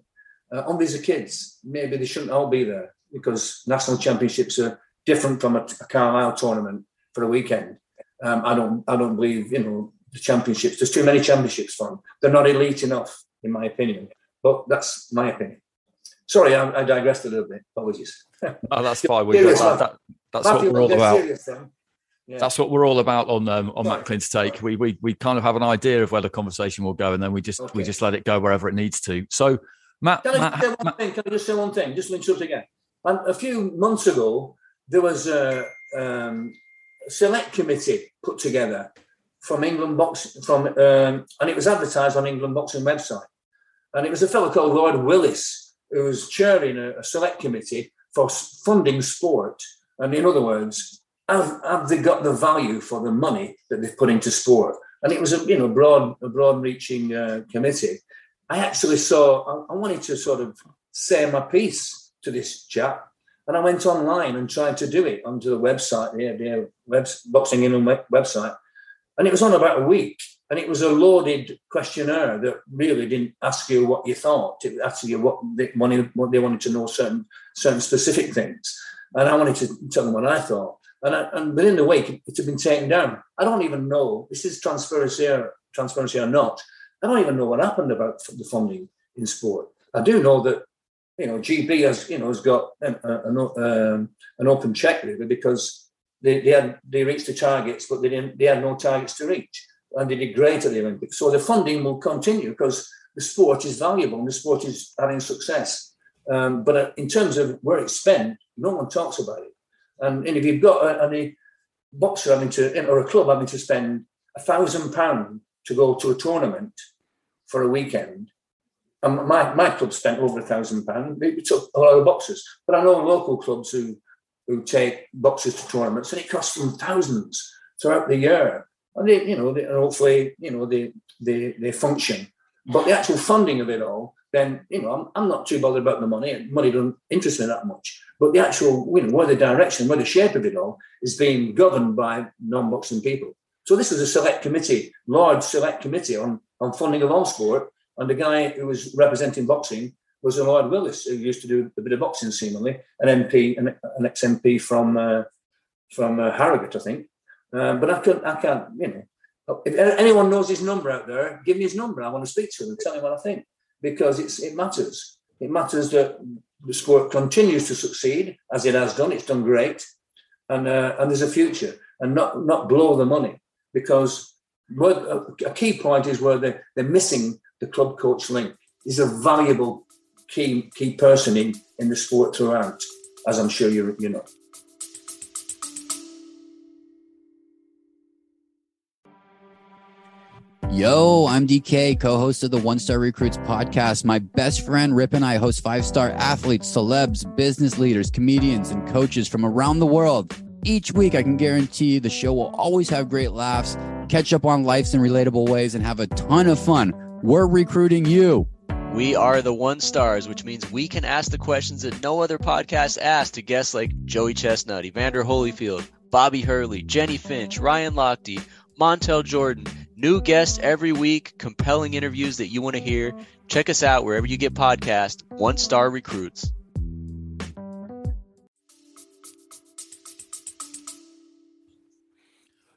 Uh, hundreds of kids, maybe they shouldn't all be there because national championships are different from a, a Carlisle tournament for a weekend. Um, I don't, I don't believe, you know, the championships. There's too many championships for them. They're not elite enough, in my opinion. But that's my opinion. Sorry, I, I digressed a little bit. Apologies. Oh, that's fine. We, Serious, that, that, that's Matthew, what we're all about. serious. Yeah. That's what we're all about on um, on Macklin's take. We, we we kind of have an idea of where the conversation will go, and then we just we just let it go wherever it needs to. So, Matt, Can I Matt just say one thing? Can I just say one thing? Just to interrupt again. And a few months ago, there was a um, select committee put together from England Boxing, from um, and it was advertised on England Boxing website. And it was a fellow called Lord Willis who was chairing a, a select committee for funding sport. And in other words, have, have they got the value for the money that they've put into sport? And it was a you know broad, a broad-reaching uh, committee. I actually saw. I, I wanted to sort of say my piece to this chap, and I went online and tried to do it onto the website, the, the web, Boxing England web, website, and it was on about a week. And it was a loaded questionnaire that really didn't ask you what you thought. It asked you what they wanted, what they wanted to know certain certain specific things. And I wanted to tell them what I thought. And, I, and within the week, it, it had been taken down. I don't even know. This is transparency or transparency or not. I don't even know what happened about the funding in sport. I do know that you know GB has you know has got an, an, um, an open check really because they, they had they reached the targets, but they didn't they had no targets to reach, and they did great at the Olympics. So the funding will continue because the sport is valuable and the sport is having success. Um, but uh, in terms of where it's spent, no one talks about it. And, and if you've got a, any boxer having to or a club having to spend a thousand pound to go to a tournament for a weekend. And my, my club spent over a thousand pounds. We took a lot of boxes, but I know local clubs who who take boxes to tournaments, and it costs them thousands throughout the year. And they, you know, they, and hopefully, you know, they they they function. But the actual funding of it all, then you know, I'm, I'm not too bothered about the money. Money doesn't interest me that much. But the actual, you know, where the direction, where the shape of it all is being governed by non-boxing people. So this was a select committee, large select committee on, on funding of all sport. And the guy who was representing boxing was Lord Willis, who used to do a bit of boxing seemingly, an MP, an, an ex-MP from uh, from uh, Harrogate, I think. Uh, but I can't, I can't, you know, if anyone knows his number out there, give me his number. I want to speak to him and tell him what I think because it's it matters. It matters that the sport continues to succeed as it has done. It's done great, and uh, and there's a future, and not not blow the money because a key point is where they they're missing the club coach link. He's a valuable key key person in in the sport throughout, as I'm sure you you know. Yo, I'm DK, co host of the One Star Recruits podcast. My best friend Rip and I host five star athletes, celebs, business leaders, comedians, and coaches from around the world. Each week, I can guarantee you the show will always have great laughs, catch up on life's in relatable ways, and have a ton of fun. We're recruiting you. We are the one stars, which means we can ask the questions that no other podcast asks to guests like Joey Chestnut, Evander Holyfield, Bobby Hurley, Jennie Finch, Ryan Lochte, Montel Jordan. New guests every week, compelling interviews that you want to hear. Check us out wherever you get podcasts. One Star Recruits.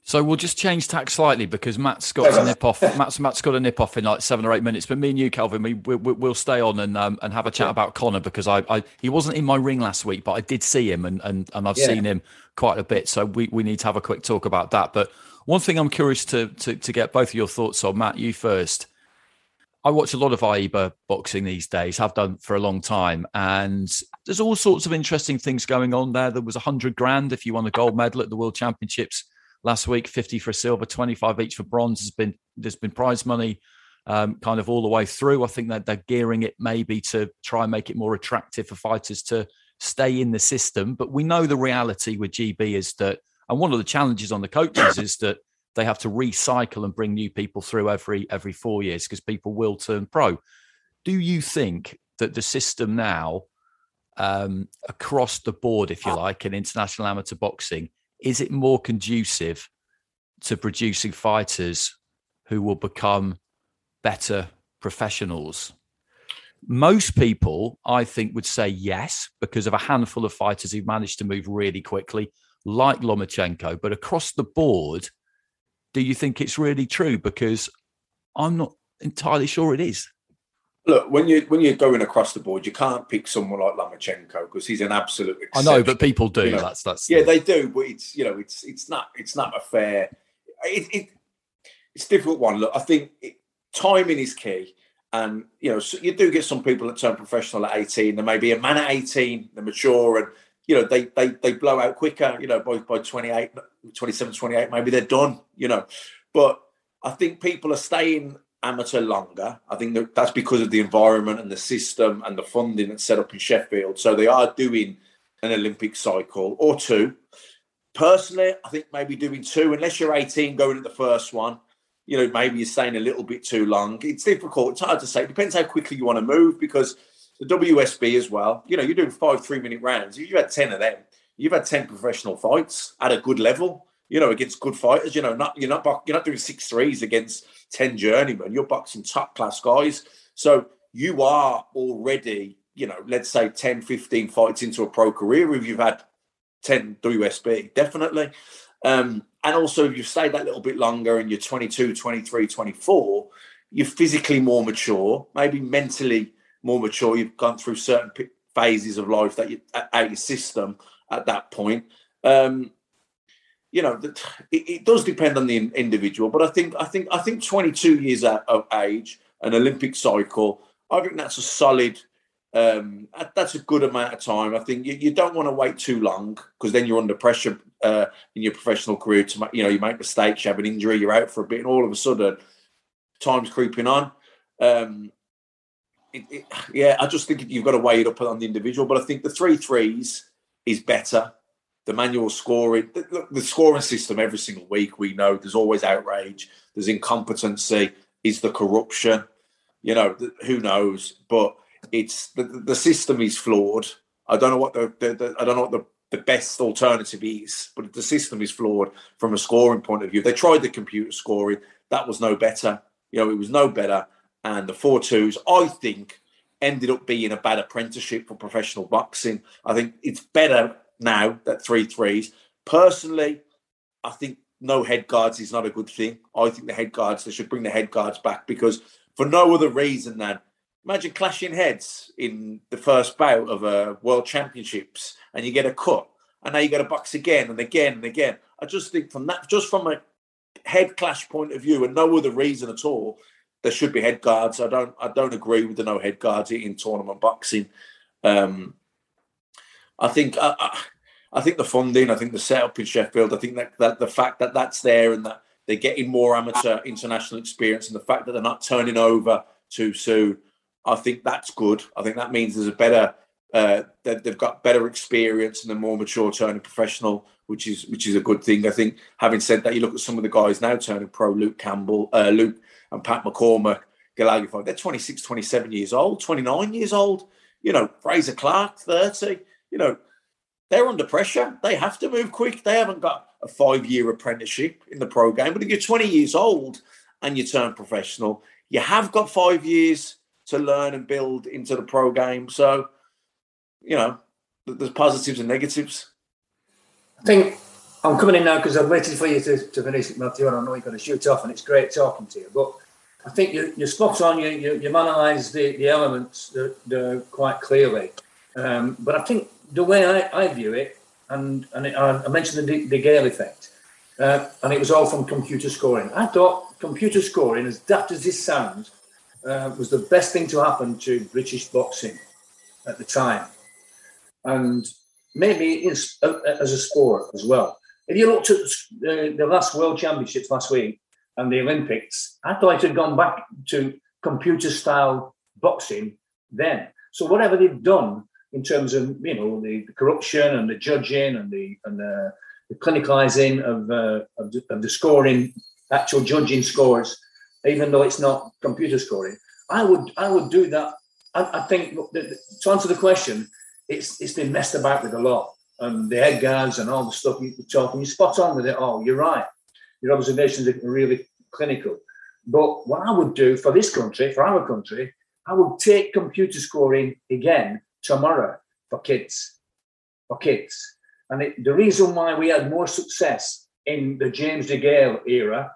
So we'll just change tack slightly because Matt's got a nip off. Matt's Matt's got a nip off in like seven or eight minutes. But me and you, Kelvyn, we, we we'll stay on and um, and have a chat about Connor because I, I he wasn't in my ring last week, but I did see him and and, and I've Yeah. seen him quite a bit. So we, we need to have a quick talk about that. But one thing I'm curious to to to get both of your thoughts on, Matt, you first. I watch a lot of AIBA boxing these days, have done for a long time, and there's all sorts of interesting things going on there. There was a hundred grand if you won a gold medal at the World Championships last week, 50 for silver, 25 each for bronze. Has been there's been prize money um, kind of all the way through. I think that they're gearing it maybe to try and make it more attractive for fighters to stay in the system. But we know the reality with GB is that, and one of the challenges on the coaches is that they have to recycle and bring new people through every every four years because people will turn pro. Do you think that the system now, um, across the board, if you like, in international amateur boxing, is it more conducive to producing fighters who will become better professionals? Most people, I think, would say yes, because of a handful of fighters who've managed to move really quickly, like Lomachenko. But across the board, do you think it's really true? Because I'm not entirely sure it is. Look, when you when you're going across the board, you can't pick someone like Lomachenko because he's an absolute. I know, but people do. you know. That's that's yeah, they do, but it's you know, it's it's not it's not a fair. It, it it's a difficult one. Look, I think it, timing is key, and you know, so you do get some people that turn professional at 18. There may be a man at 18, they're mature, and you know, they they they blow out quicker. You know, by by 28, 27, 28, maybe they're done. You know, but I think people are staying amateur longer. I think that that's because of the environment and the system and the funding that's set up in Sheffield. So they are doing an Olympic cycle or two. Personally, I think maybe doing two, unless you're 18 going at the first one, you know, maybe you're staying a little bit too long. It's difficult. It's hard to say. It depends how quickly you want to move because the WSB as well, you know, you're doing five three minute rounds. You've had 10 of them, you've had 10 professional fights at a good level, you know, against good fighters. You know, not you're not you're not doing six threes against 10 journeymen. You're boxing top class guys. So you are already, you know, let's say 10, 15 fights into a pro career if you've had 10 WSB, definitely. Um, and also, if you've stayed that little bit longer and you're 22, 23, 24, you're physically more mature, maybe mentally more mature. You've gone through certain phases of life that you out your system at that point. Um, you know, it, it does depend on the individual, but I think I think I think 22 years of age, an Olympic cycle, I think that's a solid. Um, that's a good amount of time. I think you, you don't want to wait too long because then you're under pressure uh, in your professional career to make you know you make mistakes, you have an injury, you're out for a bit, and all of a sudden, time's creeping on. Um, it, it, yeah, I just think you've got to weigh it up on the individual. But I think the three threes is better. The manual scoring, the, the scoring system every single week, we know there's always outrage, there's incompetency, is the corruption. You know, who knows? But it's the, the system is flawed. I don't know what the, the, the I don't know what the, the best alternative is, but the system is flawed from a scoring point of view. They tried the computer scoring, that was no better. You know, it was no better. And the four twos, I think, ended up being a bad apprenticeship for professional boxing. I think it's better now that three threes. Personally, I think no head guards is not a good thing. I think the head guards, they should bring the head guards back because for no other reason than imagine clashing heads in the first bout of a world championships and you get a cut and now you got to box again and again and again. I just think from that, just from a head clash point of view and no other reason at all, there should be head guards. I don't I don't agree with the no head guards in tournament boxing. Um, I think I, I, think the funding, I think the setup in Sheffield, I think that, that the fact that that's there and that they're getting more amateur international experience and the fact that they're not turning over too soon, I think that's good. I think that means there's a better uh, that they've got better experience and they're more mature turning professional, which is which is a good thing. I think having said that, you look at some of the guys now turning pro, Luke Campbell, uh, Luke and Pat McCormack, Gallagher, they're 26, 27 years old, 29 years old. You know, Frazer Clarke, 30. You know, they're under pressure. They have to move quick. They haven't got a five year apprenticeship in the pro game. But if you're 20 years old and you turn professional, you have got five years to learn and build into the pro game. So, you know, there's positives and negatives. I think I'm coming in now because I've waited for you to, to finish Matthew, and I know you're going to shoot off, and it's great talking to you. But I think you, you're spot on. You, you, you've analysed the, the elements the, the, quite clearly. Um, but I think the way I, I view it, and, and it, I, mentioned the, the Gale effect, uh, and it was all from computer scoring. I thought computer scoring, as daft as this sounds, uh, was the best thing to happen to British boxing at the time. And maybe is uh, as a sport as well. If you looked at the, the last World Championships last week and the Olympics, I thought it had gone back to computer style boxing then. So whatever they've done in terms of you know the, the corruption and the judging and the and the, the clinicalizing of, uh, of, the, of the scoring, actual judging scores, even though it's not computer scoring, I would I would do that. I, I think to answer the question, it's it's been messed about with a lot and the head guards and all the stuff you talk, talking. You're spot on with it all. You're right. Your observations are really clinical. But what I would do for this country, for our country, I would take computer scoring again tomorrow for kids, for kids. And it, the reason why we had more success in the James DeGale era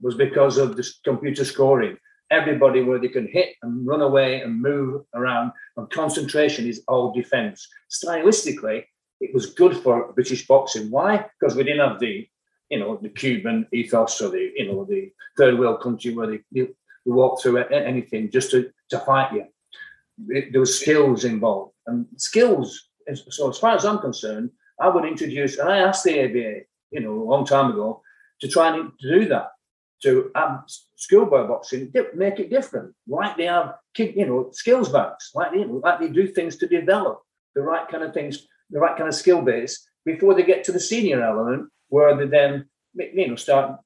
was because of this computer scoring. Everybody where they can hit and run away and move around, and concentration is all defense. Stylistically, it was good for British boxing. Why? Because we didn't have the, you know, the Cuban ethos or the, you know, the third world country where they, they walk through anything just to, to fight you. It, there was skills involved, and skills. So as far as I'm concerned, I would introduce, and I asked the ABA, you know, a long time ago, to try and to do that, to have schoolboy boxing, make it different, like they have, you know, skills bouts, like know, like they do things to develop the right kind of things, the right kind of skill base before they get to the senior element, where they then, you know, start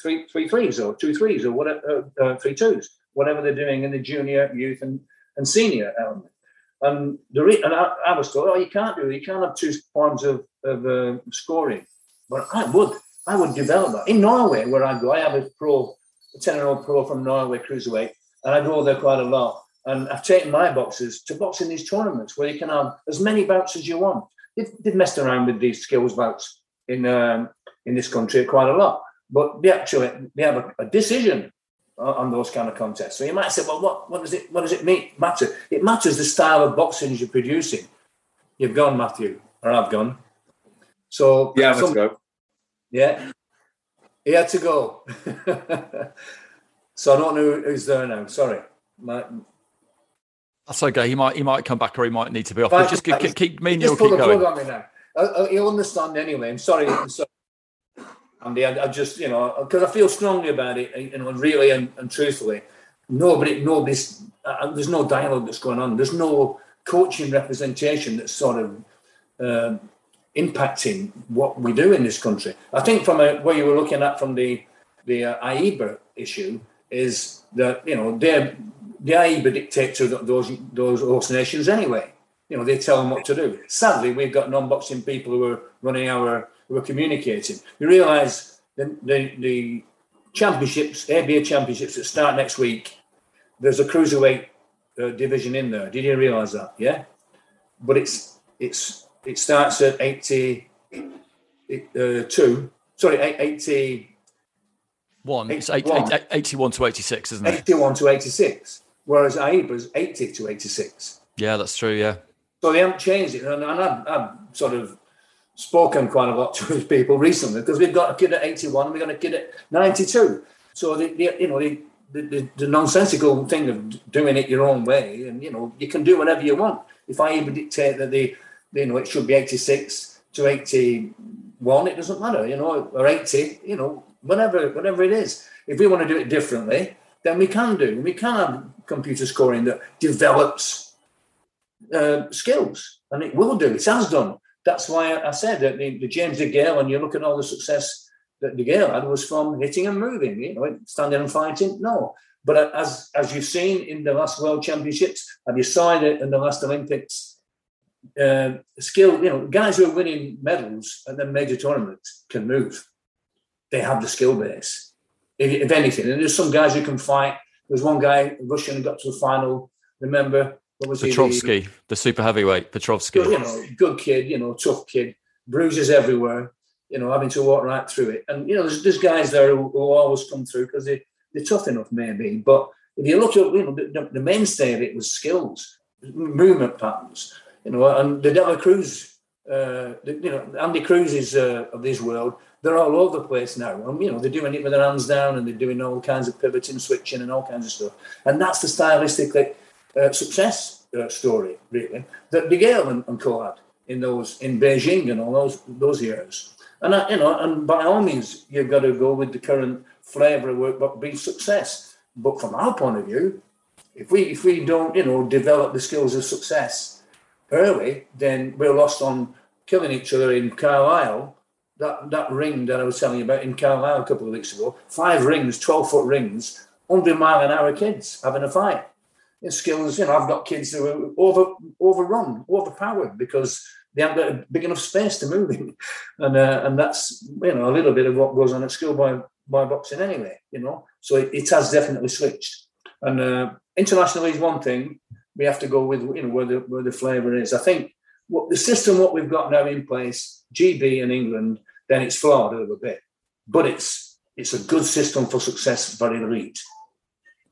three three threes or two threes or whatever, uh, uh, three twos, whatever they're doing in the junior, youth, and and senior element. And the re- and I, I, was told, oh, you can't do it. You can't have two forms of of uh, scoring. But I would, I would develop that in Norway, where I go. I have a pro, a ten-year-old pro from Norway cruiserweight, and I go there quite a lot. And I've taken my boxers to box in these tournaments where you can have as many bouts as you want. They've, they've messed around with these skills bouts in um, in this country quite a lot, but they actually they have a, a decision on those kind of contests. So you might say, well, what, what does it what does it mean, matter? It matters the style of boxing you're producing. You've gone, Matthew, or I've gone. So yeah, let's some, go. Yeah, he had to go. so I don't know who's there now. Sorry. My, That's okay. He might he might come back or he might need to be off. But just keep, keep, keep me and you'll keep going. On me now. Uh, uh, he'll understand anyway. I'm sorry. I'm sorry. Andy, I, I just, you know, because I feel strongly about it, you know, really and, and truthfully, nobody, nobody's, uh, there's no dialogue that's going on. There's no coaching representation that's sort of uh, impacting what we do in this country. I think from a, where you were looking at from the the uh, AIBA issue is that you know they the AIBA dictate to those those host nations anyway. You know they tell them what to do. Sadly, we've got non-boxing people who are running our who are communicating. You realise the, the, the championships, ABA championships that start next week, there's a cruiserweight uh, division in there. Did you realise that? Yeah, but it's it's it starts at eighty uh, two. Sorry, eighty. One. It's 81. 81 to 86, isn't it? 81 to 86. Whereas AIBA's 80 to 86. Yeah, that's true. Yeah. So they haven't changed it. And, and I've, I've sort of spoken quite a lot to people recently because we've got a kid at 81 and we've got a kid at 92. So the, the you know the, the, the, nonsensical thing of doing it your own way, and you know you can do whatever you want. If I even dictate that the you know it should be 86 to 81, it doesn't matter, you know, or 80, you know, whatever whatever it is. If we want to do it differently, then we can do. We can have computer scoring that develops uh, skills, and it will do. It has done that's why I said that the, the James DeGale, and you look at all the success that DeGale had, was from hitting and moving, you know, standing and fighting. No. But as as you've seen in the last World Championships, and you saw it in the last Olympics, uh, skill, you know, guys who are winning medals at the major tournaments can move. They have the skill base, if, if anything. And there's some guys who can fight. There's one guy, Russian, got to the final. Remember, was Petrovsky, the, the, super heavyweight Petrovsky. You know, good kid, you know, tough kid, bruises everywhere, you know, having to walk right through it. And, you know, there's, there's guys there who, who always come through because they, they're tough enough, maybe. But if you look at, you know, the, the mainstay of it was skills, movement patterns, you know, and the Dela Cruz, uh, the, you know, Andy Cruz's uh, of this world, they're all over the place now. And, you know, they're doing it with their hands down and they're doing all kinds of pivoting, switching, and all kinds of stuff. And that's the stylistic that uh, success uh, story, really, that DeGale and, and co had in those in Beijing and all those those years. And uh, you know, and by all means, you've got to go with the current flavour of work, but be success. But from our point of view, if we if we don't, you know, develop the skills of success early, then we're lost on killing each other in Carlisle. That that ring that I was telling you about in Carlisle a couple of weeks ago, five rings, twelve foot rings, hundred mile an hour kids having a fight skills. You know, I've got kids who are over overrun, overpowered because they haven't got a big enough space to move in, and uh, and that's you know a little bit of what goes on at schoolboy by boxing anyway. You know, so it, it has definitely switched. And uh, internationally is one thing. We have to go with you know where the where the flavour is. I think what the system what we've got now in place, GB in England, then it's flawed a little bit, but it's it's a good system for success for elite.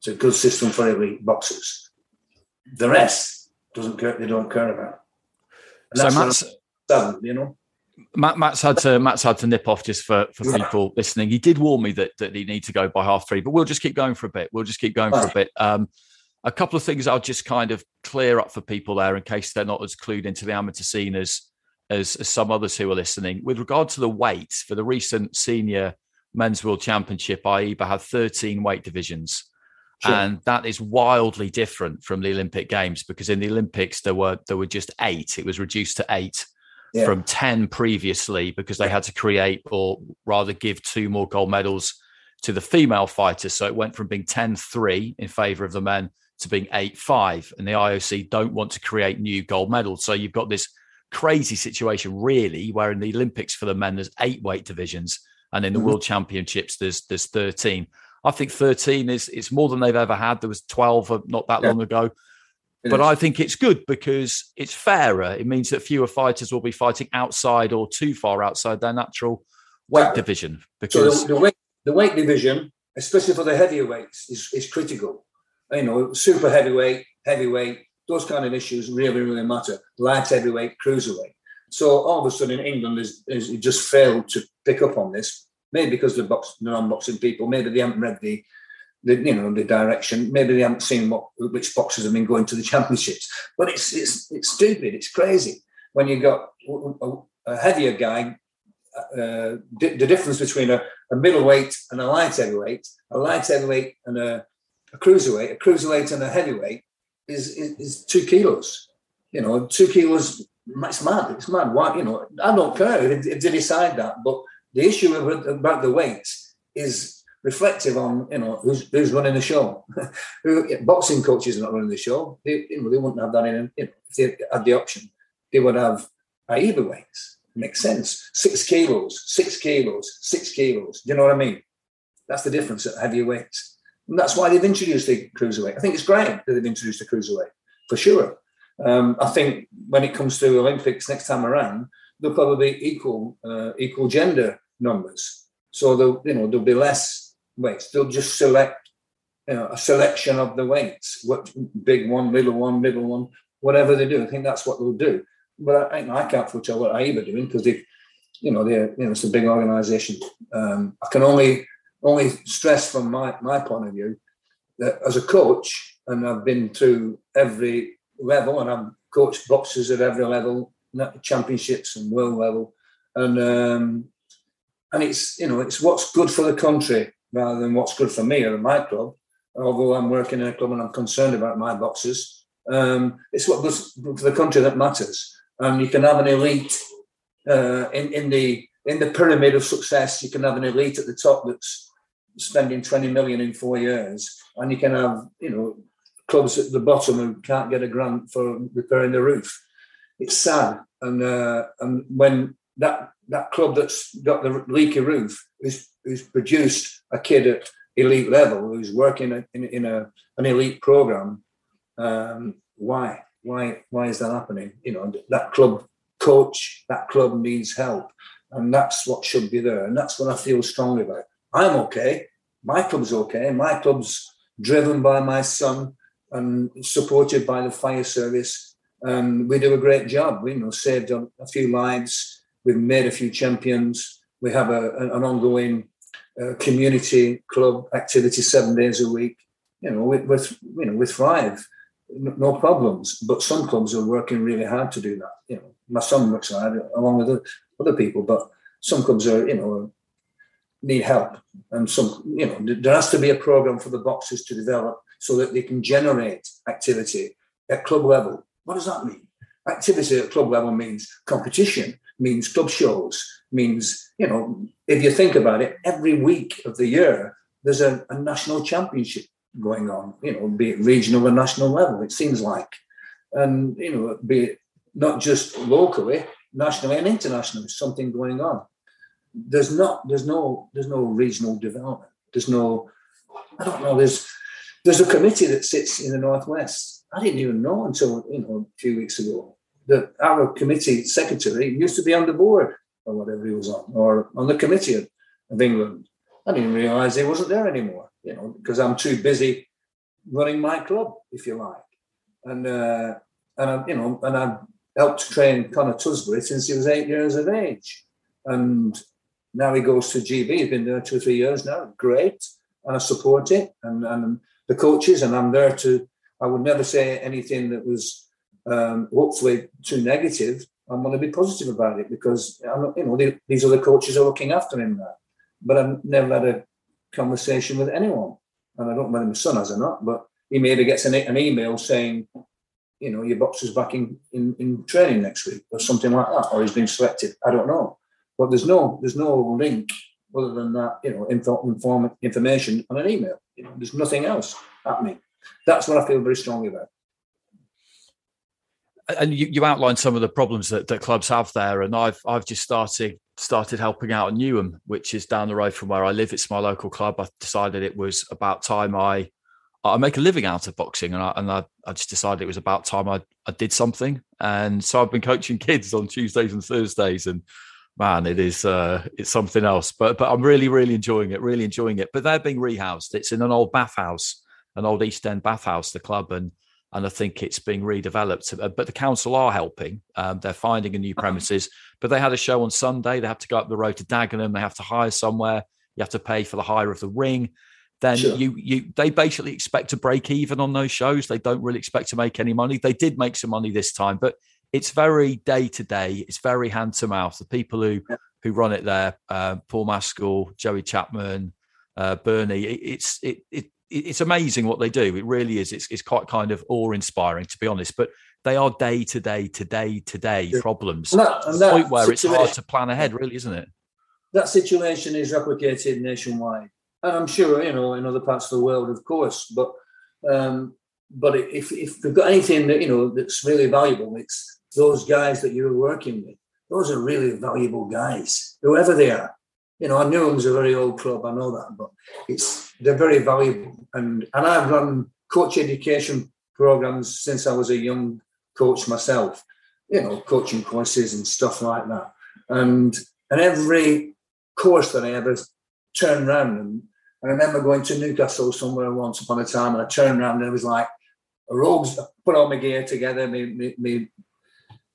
It's a good system for elite boxers. The rest doesn't care. They don't care about. So Matt's- you know. Matt, Matt's had to Matt's had to nip off just for, for people listening. He did warn me that that he need to go by half three, but we'll just keep going for a bit. We'll just keep going for a bit. Um, a couple of things I'll just kind of clear up for people there in case they're not as clued into the amateur scene as as, as some others who are listening. With regard to the weights for the recent senior men's world championship, AIBA had 13 weight divisions. Sure. And that is wildly different from the Olympic Games because in the Olympics there were there were just eight. It was reduced to eight Yeah. from 10 previously because they had to create or rather give two more gold medals to the female fighters. So it went from being 10 3 in favor of the men to being 8 5. And the IOC don't want to create new gold medals. So you've got this crazy situation, really, where in the Olympics for the men, there's eight weight divisions. And in the Mhm. world championships, there's there's 13. I think 13 is is more than they've ever had. There was 12 uh, not that Yeah. long ago. It But is. I think it's good because it's fairer. It means that fewer fighters will be fighting outside or too far outside their natural weight division. So Because the, the weight the weight division, especially for the heavier weights, is, is critical. You know, super heavyweight, heavyweight, those kind of issues really, really matter. Light heavyweight, cruiserweight. So all of a sudden, England is, is just failed to pick up on this. Maybe because they're, box, they're non-boxing people. Maybe they haven't read the, the you know the direction. Maybe they haven't seen what which boxers have been going to the championships. But it's it's it's stupid. It's crazy when you got a, a heavier guy uh, di- the difference between a, a middleweight and a light heavyweight, a light heavyweight and a, a cruiserweight, a cruiserweight and a heavyweight is, is, is two kilos. You know, two kilos, it's mad. It's mad. Why, you know, I don't care if, if they decide that. But the issue about the weights is reflective on, you know, who's, who's running the show. Boxing coaches are not running the show. They, you know, they wouldn't have that in, you know, if they had the option. They would have AIBA weights. Makes sense. Six kilos, six kilos, six kilos. Do you know what I mean? That's the difference at heavier weights. And that's why they've introduced the cruiserweight. I think it's great that they've introduced the cruiserweight, for sure. Um, I think when it comes to Olympics next time around, there'll probably be equal uh, equal gender numbers. So there'll, you know, there'll be less weights. They'll just select you know, a selection of the weights, what big one, little one, middle one, whatever they do. I think that's what they'll do. But I, I can't foretell what AIBA are doing because they, you know, they're you know it's a big organisation. Um, I can only only stress from my my point of view that as a coach, and I've been through every level, and I've coached boxers at every level, championships and world level, and um, and it's you know it's what's good for the country rather than what's good for me or my club. Although I'm working in a club and I'm concerned about my boxes, um, it's what goes for the country that matters. And you can have an elite uh, in in the in the pyramid of success. You can have an elite at the top that's spending 20 million in four years, and you can have you know clubs at the bottom who can't get a grant for repairing the roof. It's sad, and uh, and when that that club that's got the leaky roof who's, who's produced a kid at elite level who's working in, in a an elite program, um, why why why is that happening? You know that club coach, that club needs help, and that's what should be there, and that's what I feel strongly about. I'm okay. My club's okay. My club's driven by my son and supported by the fire service. And we do a great job. We you know saved a, a few lives. We've made a few champions. We have a, an ongoing uh, community club activity seven days a week. You know, with, you know, we thrive, no, problems. But some clubs are working really hard to do that. You know, my son works hard along with other people, but some clubs are, you know, need help. And some, you know, there has to be a program for the boxers to develop so that they can generate activity at club level. What does that mean? Activity at club level means competition, means club shows, means, you know, if you think about it, every week of the year, there's a, a national championship going on, you know, be it regional or national level, it seems like. And, you know, be it not just locally, nationally and internationally, something going on. There's not, there's no, there's no regional development. There's no, I don't know, there's there's a committee that sits in the Northwest. I didn't even know until, you know, a few weeks ago that our committee secretary used to be on the board or whatever he was on, or on the committee of, of England. I didn't realise he wasn't there anymore. You know, because I'm too busy running my club, if you like, and uh, and I, you know, and I helped train Connor Tusbury since he was eight years of age, and now he goes to GB. He's been there two or three years now. Great, and I support it, and and the coaches, and I'm there to. I would never say anything that was um, hopefully too negative. I'm going to be positive about it because I'm, you know the, these other coaches are looking after him now. But I've never had a conversation with anyone, and I don't know whether my son has or not. But he maybe gets an, an email saying, you know, your boxer's back in, in, in training next week or something like that, or he's been selected. I don't know, but there's no there's no link other than that, you know, info, inform, information on an email. You know, there's nothing else happening. That's what I feel very strongly about and you, you, outlined some of the problems that, that clubs have there, and I've I've just started started helping out at Newham, which is down the road from where I live. It's my local club. I decided it was about time I I make a living out of boxing, and I and I, I just decided it was about time I, I did something. And so I've been coaching kids on Tuesdays and Thursdays, and man, it is uh, it's something else. But but I'm really really enjoying it, really enjoying it. But they're being rehoused. It's in an old bathhouse, an old East End bathhouse, the club, and and I think it's being redeveloped. Uh, but the council are helping. Um, they're finding a new premises. But they had a show on Sunday. They have to go up the road to Dagenham. They have to hire somewhere. You have to pay for the hire of the ring. Then sure. you you they basically expect to break even on those shows. They don't really expect to make any money. They did make some money this time, but it's very day to day. It's very hand to mouth. The people who yeah. who run it there, uh, Paul Maskell, Joey Chapman, uh, Bernie. It, it's it, it it's amazing what they do. It really is. It's, it's quite kind of awe inspiring, to be honest. But they are day to day, to day to day problems. And that, and the point where it's hard to plan ahead, really, isn't it? That situation is replicated nationwide, and I'm sure you know in other parts of the world, of course. But um, but if if they've got anything that you know that's really valuable, it's those guys that you're working with. Those are really valuable guys, whoever they are. You know, I knew it was a very old club. I know that, but it's they're very valuable. And and I've run coach education programs since I was a young coach myself. You know, coaching courses and stuff like that. And and every course that I ever turned around and I remember going to Newcastle somewhere once upon a time, and I turned around and it was like a robes, put all my gear together, me, me, me,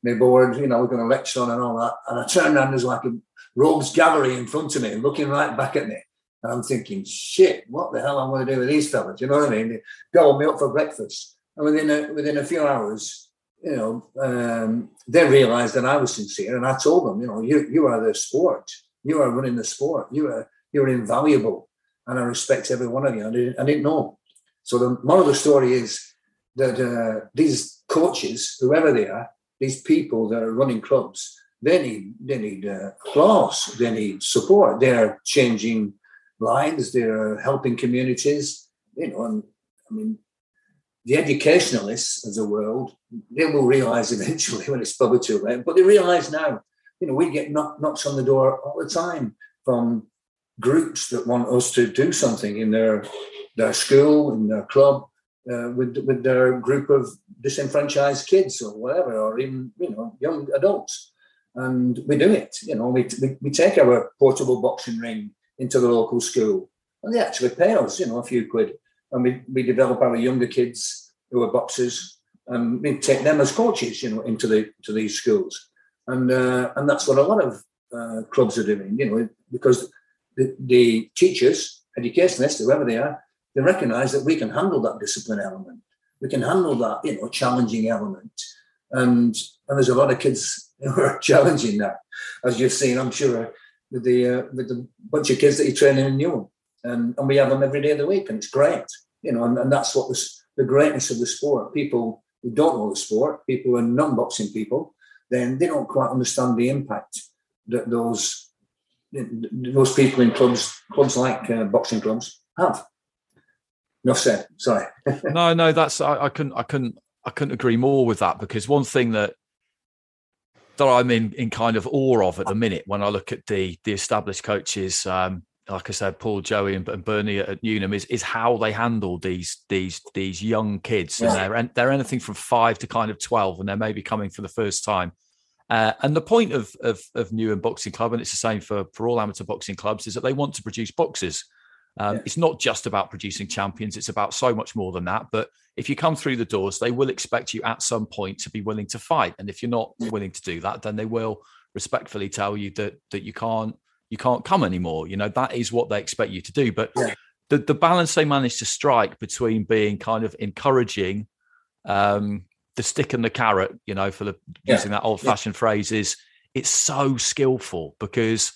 me board, you know, we're going to lecture on and all that. And I turned around, there's like a rogues gallery in front of me, looking right back at me. And I'm thinking, shit, what the hell am I going to do with these fellas? You know what I mean? They gobbled me up for breakfast. And within a, within a few hours, you know, um, they realized that I was sincere. And I told them, you know, you, you are the sport. You are running the sport. You are, you're invaluable. And I respect every one of you. I didn't, I didn't know. So the moral of the story is that uh, these coaches, whoever they are, these people that are running clubs, they need they need uh, applause. They need support. They're changing lives. They're helping communities. You know, and I mean, the educationalists of the world they will realize eventually when it's probably too late. But they realize now. You know, we get knock, knocks on the door all the time from groups that want us to do something in their their school, in their club, uh, with with their group of disenfranchised kids or whatever, or even you know young adults and we do it. You know, we, we, we take our portable boxing ring into the local school, and they actually pay us, you know, a few quid, and we, we develop our younger kids who are boxers, and we take them as coaches, you know, into the to these schools, and uh, and that's what a lot of uh, clubs are doing, you know, because the, the teachers, educationists, whoever they are, they recognise that we can handle that discipline element, we can handle that, you know, challenging element, and and there's a lot of kids who are challenging that, as you've seen, I'm sure, with the uh, with the bunch of kids that you're training in Newham. And, and we have them every day of the week, and it's great, you know, and, and that's what was the greatness of the sport. People who don't know the sport, people who are non-boxing people, then they don't quite understand the impact that those those people in clubs, clubs like uh, boxing clubs, have. Enough said. Sorry. no, no, that's I, I couldn't, I couldn't, I couldn't agree more with that because one thing that that I'm in, in kind of awe of at the minute when I look at the the established coaches, um, like I said, Paul, Joey, and, and Bernie at, at Newham, is is how they handle these these these young kids, and they're they're anything from five to kind of twelve, and they're maybe coming for the first time, Uh, and the point of, of of Newham Boxing Club, and it's the same for for all amateur boxing clubs, is that they want to produce boxers. Um, It's not just about producing champions; it's about so much more than that. But if you come through the doors, they will expect you at some point to be willing to fight. And if you're not willing to do that, then they will respectfully tell you that that you can't you can't come anymore. You know that is what they expect you to do. But the the balance they managed to strike between being kind of encouraging um, the stick and the carrot, you know, for the Yeah. using that old fashioned phrase, is it's so skillful because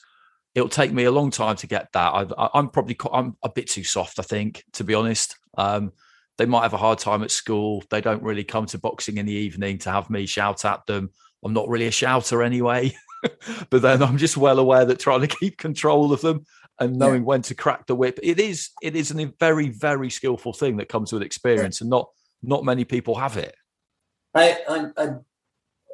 it'll take me a long time to get that. I, I'm probably I'm a bit too soft, I think, to be honest. Um, they might have a hard time at school. They don't really come to boxing in the evening to have me shout at them. I'm not really a shouter anyway. but then I'm just well aware that trying to keep control of them and knowing when to crack the whip, it is it is a very very skillful thing that comes with experience, and not not many people have it. I, I, I, I-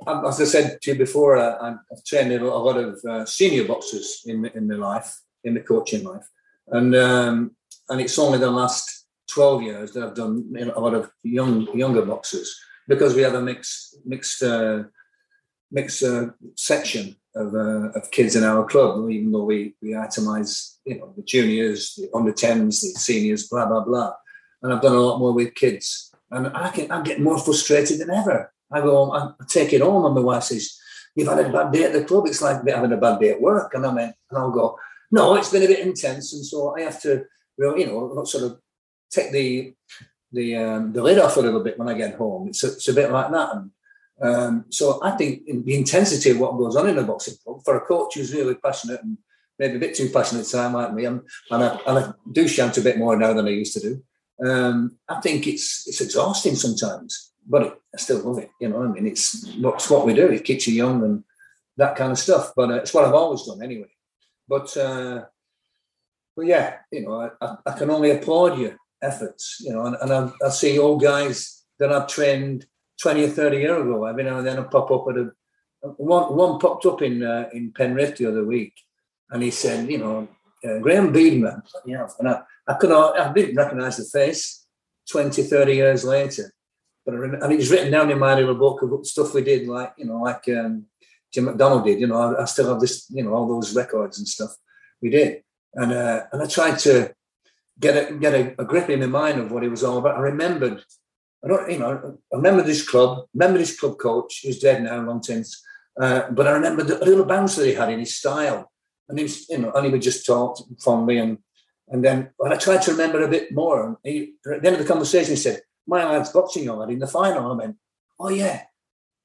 as I said to you before, I, I've trained a lot of uh, senior boxers in in my life, in the coaching life, and um, and it's only the last twelve years that I've done a lot of young younger boxers because we have a mixed mixed uh, mixed uh, section of uh, of kids in our club. Even though we we itemize, you know, the juniors, the under tens, the seniors, blah blah blah, and I've done a lot more with kids, and I can I'm getting more frustrated than ever. I go home, I take it home, and my wife says, "You've had a bad day at the club. It's like having a bad day at work." And I mean, and I'll go, "No, it's been a bit intense," and so I have to, you know, sort of take the the um, the lid off a little bit when I get home. It's a, it's a bit like that, and um, so I think the intensity of what goes on in a boxing club for a coach who's really passionate and maybe a bit too passionate time like me, I'm, and, I, and I do shout a bit more now than I used to do. Um, I think it's it's exhausting sometimes, but I still love it. You know, I mean, it's it's what we do. It keeps you young and that kind of stuff. But uh, it's what I've always done anyway. But uh, but yeah, you know, I, I can only applaud your efforts. You know, and, and I, I see old guys that I've trained twenty or thirty years ago. Every now and then I pop up at a one. One popped up in uh, in Penrith the other week, and he said, you know, uh, Graham Beedman. Yeah, and I, I could I didn't recognise the face 20, 30 years later. But I rem- and it's written down in my little book of stuff we did, like you know, like um, Jim McDonald did. You know, I, I still have this, you know, all those records and stuff we did, and uh, and I tried to get a get a, a grip in my mind of what it was all about. I remembered, I don't, you know, I remember this club, remember this club coach who's dead now, long since. Uh, but I remember the little bounce that he had in his style, and he was, you know, and he would just talk fondly, and and then when I tried to remember a bit more, and he, at the end of the conversation, he said, "My lad's boxing yard in the final." I went, "Oh yeah,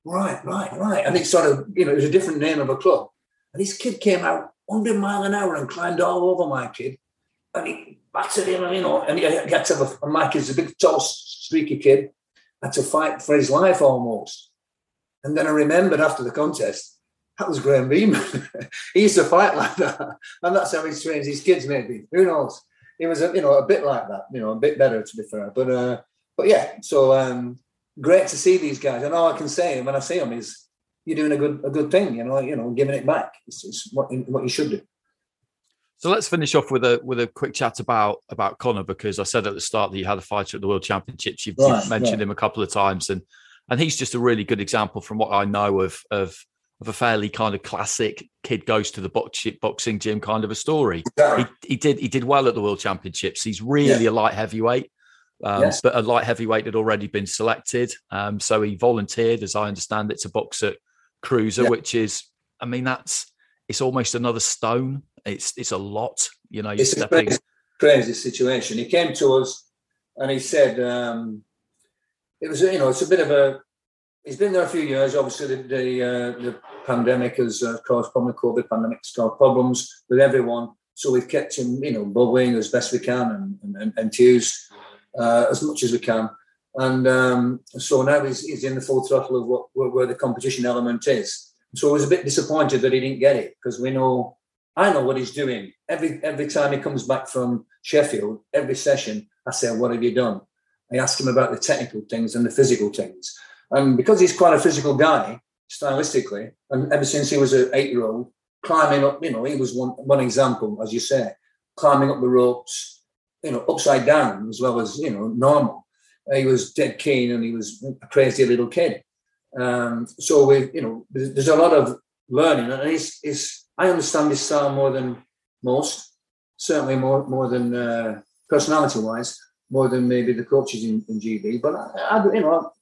right, right, right," and it sort of, you know, it was a different name of a club, and this kid came out 100 mile an hour and climbed all over my kid, and he battered him, you know, and he had to have a, Mike is a big, tall, streaky kid, had to fight for his life almost. And then I remembered after the contest, that was Graham Beeman. he used to fight like that. And that's how he trains his kids, maybe. Who knows? He was, a, you know, a bit like that, you know, a bit better to be fair. But uh, but yeah, so um, great to see these guys. And all I can say when I see them is you're doing a good a good thing, you know, you know, giving it back. It's, it's what, what you should do. So let's finish off with a with a quick chat about about Connor because I said at the start that you had a fighter at the World Championships. You've, Right, you've mentioned him a couple of times, and and he's just a really good example from what I know of of of a fairly kind of classic kid goes to the box, boxing gym kind of a story. He, he did he did well at the World Championships. He's really Yeah. a light heavyweight. Um, Yes. But a light heavyweight had already been selected, um, so he volunteered, as I understand it, to box at Cruiser, Yeah. which is, I mean, that's it's almost another stone. It's it's a lot, you know. You're It's a crazy, crazy situation. He came to us and he said, um, it was, you know, it's a bit of a, he's been there a few years. Obviously, the, the, uh, the pandemic has uh, caused problems, COVID pandemic has caused problems with everyone. So we've kept him, you know, bubbling as best we can and, and, and enthused uh, as much as we can. And um, so now he's, he's in the full throttle of what where, where the competition element is. So I was a bit disappointed that he didn't get it because we know I know what he's doing. Every every time he comes back from Sheffield, every session, I say, "What have you done?" I ask him about the technical things and the physical things. And because he's quite a physical guy, stylistically, and ever since he was an eight-year-old, climbing up, you know, he was one one example, as you say, climbing up the ropes, you know, upside down as well as you know normal. He was dead keen, and he was a crazy little kid. Um, so we, you know, there's, a lot of learning, and it's, it's I understand his style more than most, certainly more more than uh, personality wise, more than maybe the coaches in, in GB. But I, I, you know,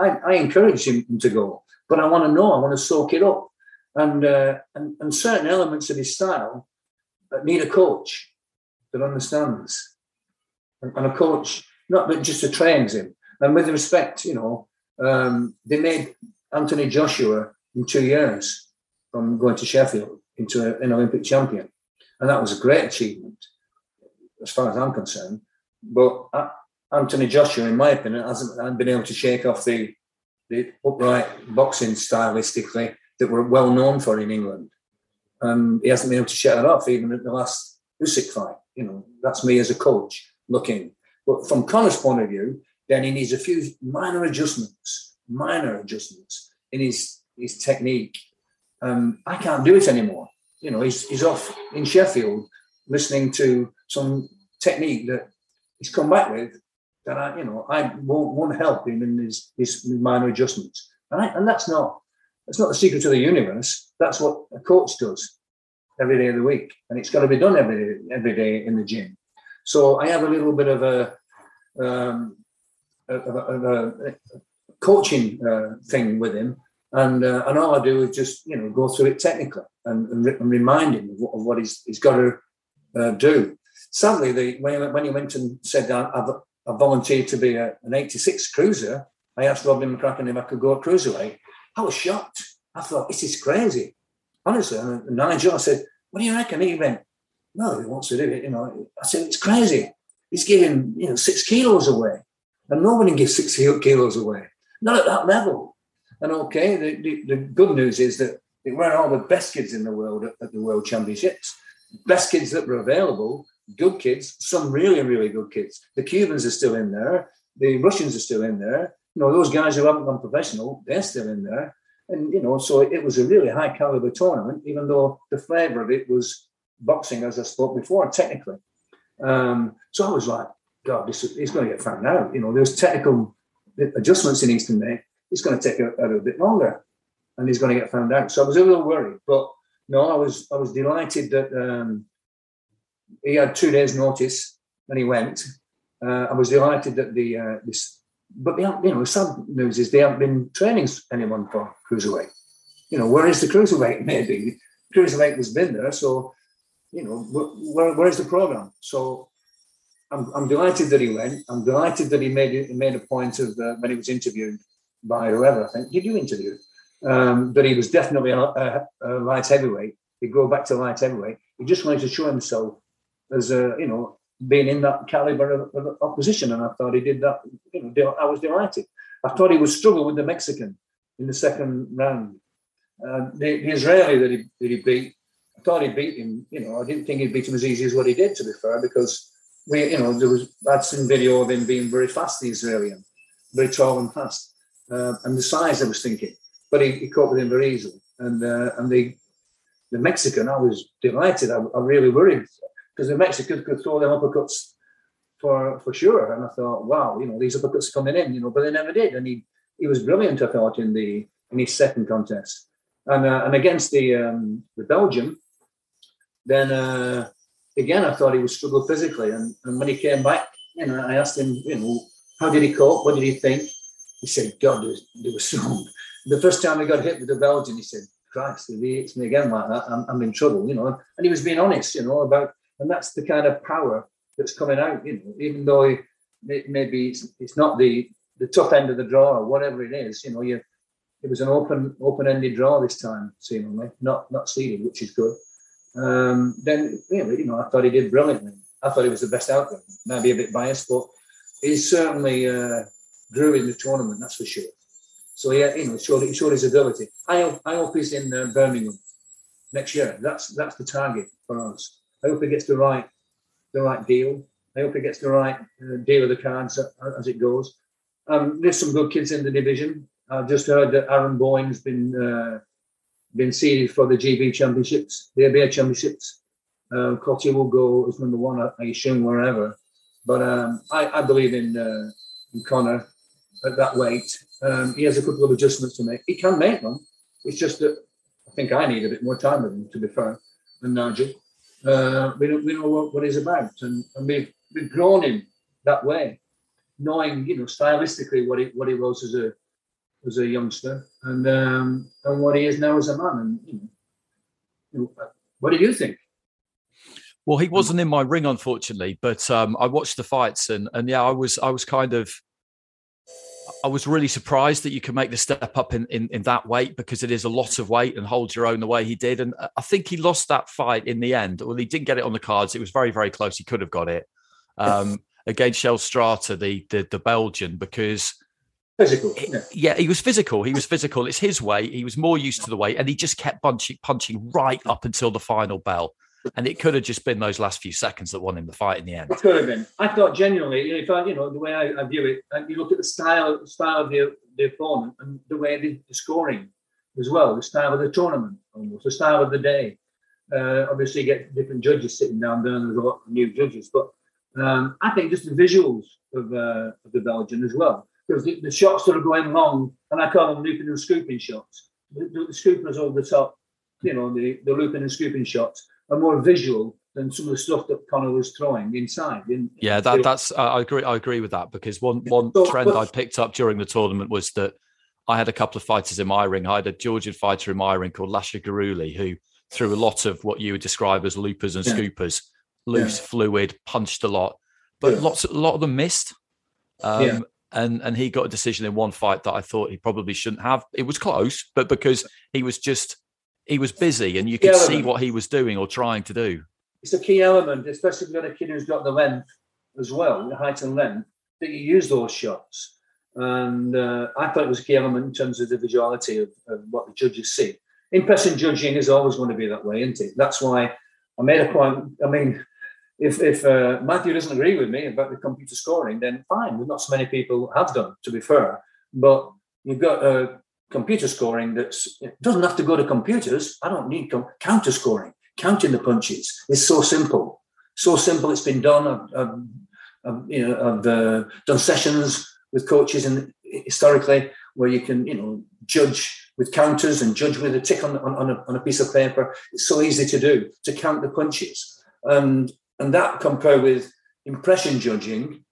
I, I encourage him to go, but I want to know, I want to soak it up, and uh, and, and certain elements of his style need a coach that understands, and, and a coach not that just a trains him. And with respect, you know, um, they made Anthony Joshua in two years from going to Sheffield into a, an Olympic champion, and that was a great achievement as far as I'm concerned. But uh, Anthony Joshua, in my opinion, hasn't been able to shake off the the upright boxing stylistically that we're well known for in England. And he hasn't been able to shake that off even at the last Usyk fight. You know, that's me as a coach looking. But from Connor's point of view, then he needs a few minor adjustments, minor adjustments in his his technique. Um, I can't do it anymore. You know, he's, he's off in Sheffield listening to some technique that he's come back with that I, you know, I won't, won't help him in his, his minor adjustments. And, and that's not that's not the secret of the universe. That's what a coach does every day of the week, and it's got to be done every every day in the gym. So I have a little bit of a, um, a, a, a coaching uh, thing with him, and uh, and all I do is just you know go through it technically and, and, and remind him of what, of what he's, he's got to uh, do. Sadly, the, when, he, when he went and said I've, I volunteered to be a, an 86 cruiser. I asked Robin McCracken if I could go at cruiserweight. I was shocked. I thought, this is crazy. Honestly, and Nigel, I said, what do you reckon? He went, no, he wants to do it. You know, I said, it's crazy. He's giving, you know, six kilos away. And nobody gives six kilos away. Not at that level. And okay, the, the, the good news is that it weren't all the best kids in the world at, at the World Championships. Best kids that were available good kids, some really, really good kids. The Cubans are still in there. The Russians are still in there. You know, those guys who haven't gone professional, they're still in there. And, you know, so it was a really high caliber tournament, even though the flavor of it was boxing, as I spoke before, technically. Um, so I was like, God, this is going to get found out. You know, there's technical adjustments he needs to make. It's going to take a, a little bit longer and he's going to get found out. So I was a little worried, but no, I was I was delighted that um, he had two days' notice and he went. Uh, I was delighted that the uh, this, but the, you know, the sad news is they haven't been training anyone for cruiserweight. You know, where is the cruiserweight? Maybe cruiserweight has been there, so you know, where, where is the program? So I'm, I'm delighted that he went. I'm delighted that he made made a point of uh, when he was interviewed by whoever. I think did you interview? Um, that he was definitely a, a, a light heavyweight. He'd go back to light heavyweight. He just wanted to show himself as a you know being in that caliber of, of, opposition, and I thought he did that. You know, I was delighted. I thought he would struggle with the Mexican in the second round. Uh, the, the, Israeli that he, that he beat, I thought he beat him. You know, I didn't think he'd beat him as easy as what he did. To be fair, because we, you know, there was I'd seen video of him being very fast, the Israeli, very tall and fast, uh, and the size I was thinking, but he, he caught with him very easily. And uh, and the the Mexican, I was delighted. I, I really worried because the Mexicans could throw them uppercuts for for sure. And I thought, wow, you know, these uppercuts are coming in, you know, but they never did. And he he was brilliant, I thought, in the in his second contest. And uh, and against the um, the Belgium, then uh, again I thought he would struggle physically. And, and when he came back, you know, I asked him, you know, how did he cope? What did he think? He said, God, they, they were strong. The first time he got hit with the Belgian, he said, Christ, if he hits me again like that, I'm, I'm in trouble, you know. And he was being honest, you know, about and that's the kind of power that's coming out. You know, even though maybe it's, it's not the the top end of the draw or whatever it is. You know, you it was an open open ended draw this time, seemingly not not seeded, which is good. Um, then you know, I thought he did brilliantly. I thought he was the best out there. Maybe a bit biased, but he certainly uh, grew in the tournament. That's for sure. So yeah, you know, showed, he showed his ability. I hope, I hope he's in uh, Birmingham next year. That's that's the target for us. I hope he gets the right the right deal. I hope he gets the right uh, deal of the cards as it goes. Um, there's some good kids in the division. I've just heard that Aaron Bowen's been uh, been seeded for the GB Championships, the ABA Championships. Uh, will go as number one, I assume, wherever. But um, I, I, believe in uh, in Conor. at that weight. Um, he has a couple of adjustments to make. He can make them. It's just that I think I need a bit more time with him, to be fair, and Nigel. Uh, we, don't, we know what, what he's about, and, and we've, we've grown him that way, knowing, you know, stylistically what he, what he was as a as a youngster and um, and what he is now as a man. And you know, what do you think? Well, he wasn't in my ring, unfortunately, but um, I watched the fights, and and yeah, I was I was kind of I was really surprised that you can make the step up in, in, in that weight because it is a lot of weight and hold your own the way he did. And I think he lost that fight in the end. Well, he didn't get it on the cards. It was very, very close. He could have got it um, against Shell Strata, the, the, the Belgian, because physical. Yeah. yeah. he was physical. He was physical. It's his way. He was more used to the way, and he just kept punching, punching right up until the final bell. And it could have just been those last few seconds that won him the fight in the end. It could have been. I thought genuinely, if I, you know, the way I, I view it, and you look at the style, style of the, the opponent and the way the, the scoring as well, the style of the tournament, almost the style of the day. Uh, obviously, you get different judges sitting down there, and there's a lot of new judges. But um, I think just the visuals of, uh, of the Belgian as well, because the, the, shots that are going long, and I call them looping and scooping shots. The, the, the scoopers over the top, you know, the, the looping and scooping shots are more visual than some of the stuff that Conor was throwing inside. yeah, that, that's I agree. I agree with that because one one so, trend but, I picked up during the tournament was that I had a couple of fighters in my ring. I had a Georgian fighter in my ring called Lasha Guruli who threw a lot of what you would describe as loopers and yeah. scoopers, loose, yeah. fluid, punched a lot, but yeah. lots a lot of them missed. Um, and and he got a decision in one fight that I thought he probably shouldn't have. It was close, but because he was just he was busy and you could see what he was doing or trying to do. It's a key element, especially if you've got a kid who's got the length as well, the height and length, that you use those shots. And uh, I thought it was a key element in terms of the visuality of, of what the judges see. In-person judging is always going to be that way, isn't it? That's why I made a point. I mean, if if uh, Matthew doesn't agree with me about the computer scoring, then fine. Not so many people have done, to be fair. But you've got computer scoring that's it doesn't have to go to computers. I don't need com- counter scoring, counting the punches. is so simple, so simple. It's been done. I've, I've, I've you know, I've uh, done sessions with coaches and historically where you can, you know, judge with counters and judge with a tick on, on, on, a, on a piece of paper. It's so easy to do to count the punches, and and that compared with impression judging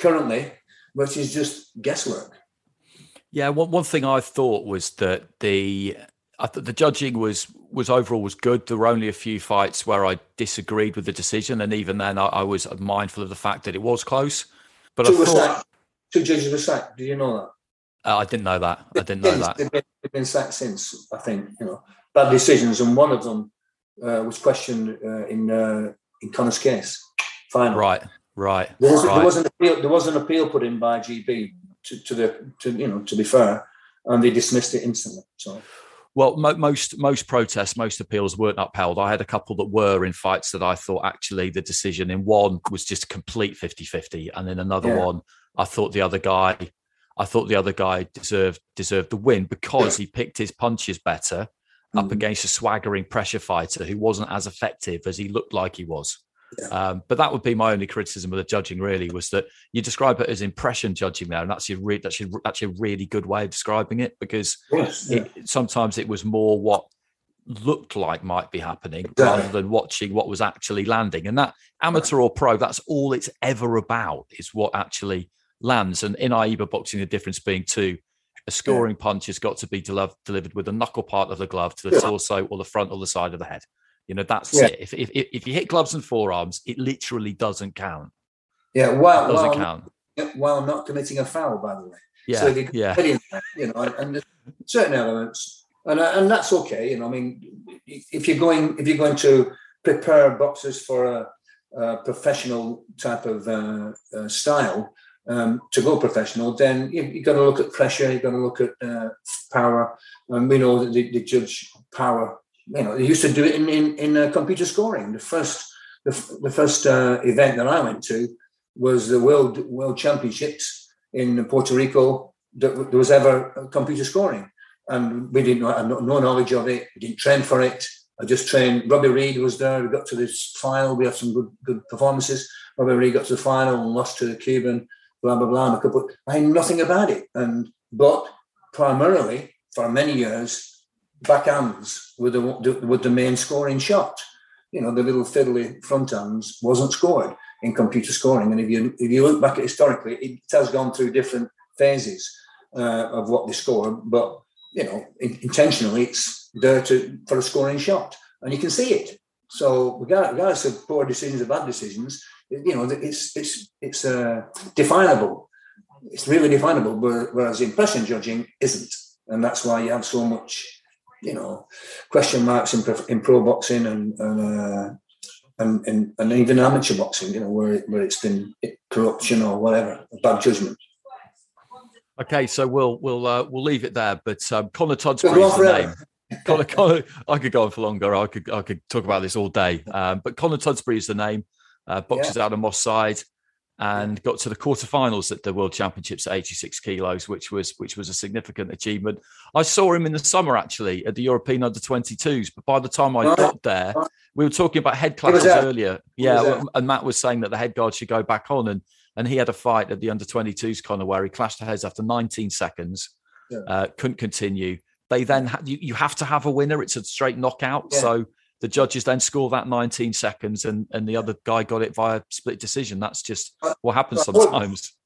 currently, which is just guesswork. Yeah, one one thing I thought was that the I thought the judging was was overall was good. There were only a few fights where I disagreed with the decision, and even then, I, I was mindful of the fact that it was close. But two I thought sacked. two judges were sacked. Do you know that? Uh, I didn't know that. I didn't know that. They've been, they've been, sacked since. I think you know bad decisions, and one of them uh, was questioned uh, in uh, in Conor's case. Final. Right. Right. There was, right. there was an appeal. There was an appeal put in by GB to, to the to you know to be fair, and they dismissed it instantly. So. Well, mo- most most protests, most appeals weren't upheld. I had a couple that were in fights that I thought actually the decision in one was just complete 50-50 and in another yeah. one I thought the other guy I thought the other guy deserved deserved the win because yeah. he picked his punches better mm-hmm. up against a swaggering pressure fighter who wasn't as effective as he looked like he was. Um, but that would be my only criticism of the judging. Really, was that you describe it as impression judging there, and that's a re- that's actually a really good way of describing it because yes, yeah. it, sometimes it was more what looked like might be happening exactly. rather than watching what was actually landing. And that amateur or pro, that's all it's ever about is what actually lands. And in AIBA boxing, the difference being two. A scoring yeah. punch has got to be delivered with the knuckle part of the glove to the yeah. torso or the front or the side of the head. You know, that's yeah. it. If, if if you hit gloves and forearms, it literally doesn't count. Yeah, well, doesn't while, count. While not committing a foul, by the way. Yeah, so you yeah. That, you know, and, and certain elements, and and that's okay. You know, I mean, if you're going if you're going to prepare boxers for a, a professional type of uh, uh, style, um, to go professional, then you, have got to look at pressure, you've got to look at uh, power. And we know that they, they, judge power you know, they used to do it in in, in uh, computer scoring. The first the, the first uh, event that I went to was the World World Championships in Puerto Rico. There was ever computer scoring, and we didn't have no knowledge of it. We didn't train for it. I just trained. Robbie Reed was there. We got to this final. We had some good good performances. Robbie Reed got to the final and lost to the Cuban blah blah blah. Could put I knew nothing about it, and but primarily for many years, backhands were the were the main scoring shot. You know, the little fiddly front hands wasn't scored in computer scoring. And if you if you look back at historically, it has gone through different phases uh, of what they score. But you know, intentionally, it's there to for a scoring shot, and you can see it. So regardless of poor decisions or bad decisions, you know, it's it's it's uh, definable. It's really definable. Whereas impression judging isn't, and that's why you have so much, you know, question marks in, in pro boxing and and, uh, and, and and even amateur boxing. You know, where it, where it's been corruption or whatever, bad judgment. Okay, so we'll we'll uh, we'll leave it there. But um, Conor Tudesbury's the name. Conor, Conor, I could go on for longer. I could I could talk about this all day. Um, but Conor Tudesbury is the name. Uh, boxes yeah. out of Moss side and got to the quarterfinals at the World Championships at 86 kilos, which was which was a significant achievement. I saw him in the summer actually at the European Under 22s, but by the time I got there, we were talking about head classes earlier. Yeah, and Matt was saying that the head guard should go back on, and and he had a fight at the Under 22s, Conor, where he clashed the heads after 19 seconds, yeah. uh, couldn't continue. They then ha- you, you have to have a winner. It's a straight knockout, yeah. so the judges then score that 19 seconds and, and the other guy got it via split decision. That's just what happens sometimes.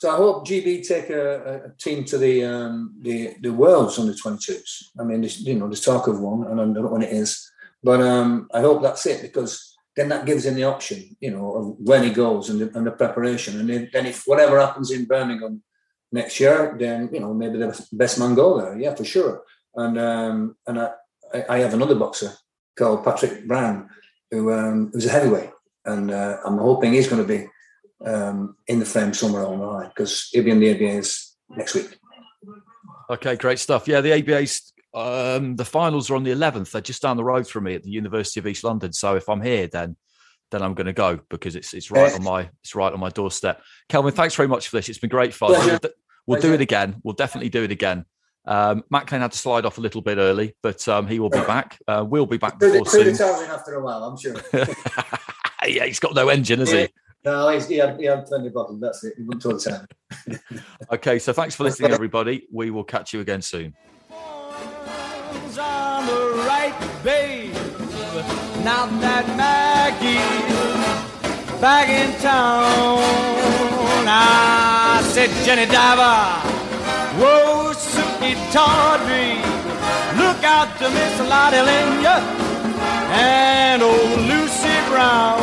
So I hope GB take a, a team to the um, the the Worlds under 22s. I mean, you know, there's talk of one, and I don't know when it is, but um, I hope that's it because then that gives him the option, you know, of when he goes and the, and the preparation. And then, then if whatever happens in Birmingham next year, then you know maybe the best man go there, yeah, for sure. And um, and I, I have another boxer called Patrick Brown, who um, was a heavyweight, and uh, I'm hoping he's going to be um, in the frame somewhere along the line because he'll be in the ABAs next week. Okay, great stuff. Yeah, the ABA's um, the finals are on the 11th. They're just down the road from me at the University of East London. So if I'm here, then then I'm going to go because it's it's right on my it's right on my doorstep. Kelvyn, thanks very much for this. It's been great fun. We'll, we'll do it again. We'll definitely do it again. Um, Matt Klein had to slide off a little bit early, but um, he will be back. Uh, we'll be back before soon. after a while, I'm sure. yeah, he's got no engine, has he? No, he's, he, had, he had plenty of bottom. That's it. He went to the time. okay, so thanks for listening, everybody. We will catch you again soon. On the right, babe. Now that Maggie's back in town, I said, Jenny Diver. Whoa, Suki Tawdry, look out to Miss Lotte Lenya and old Lucy Brown.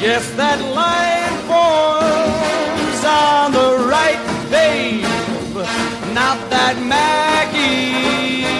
Yes, that line forms on the right, babe. Not that Maggie's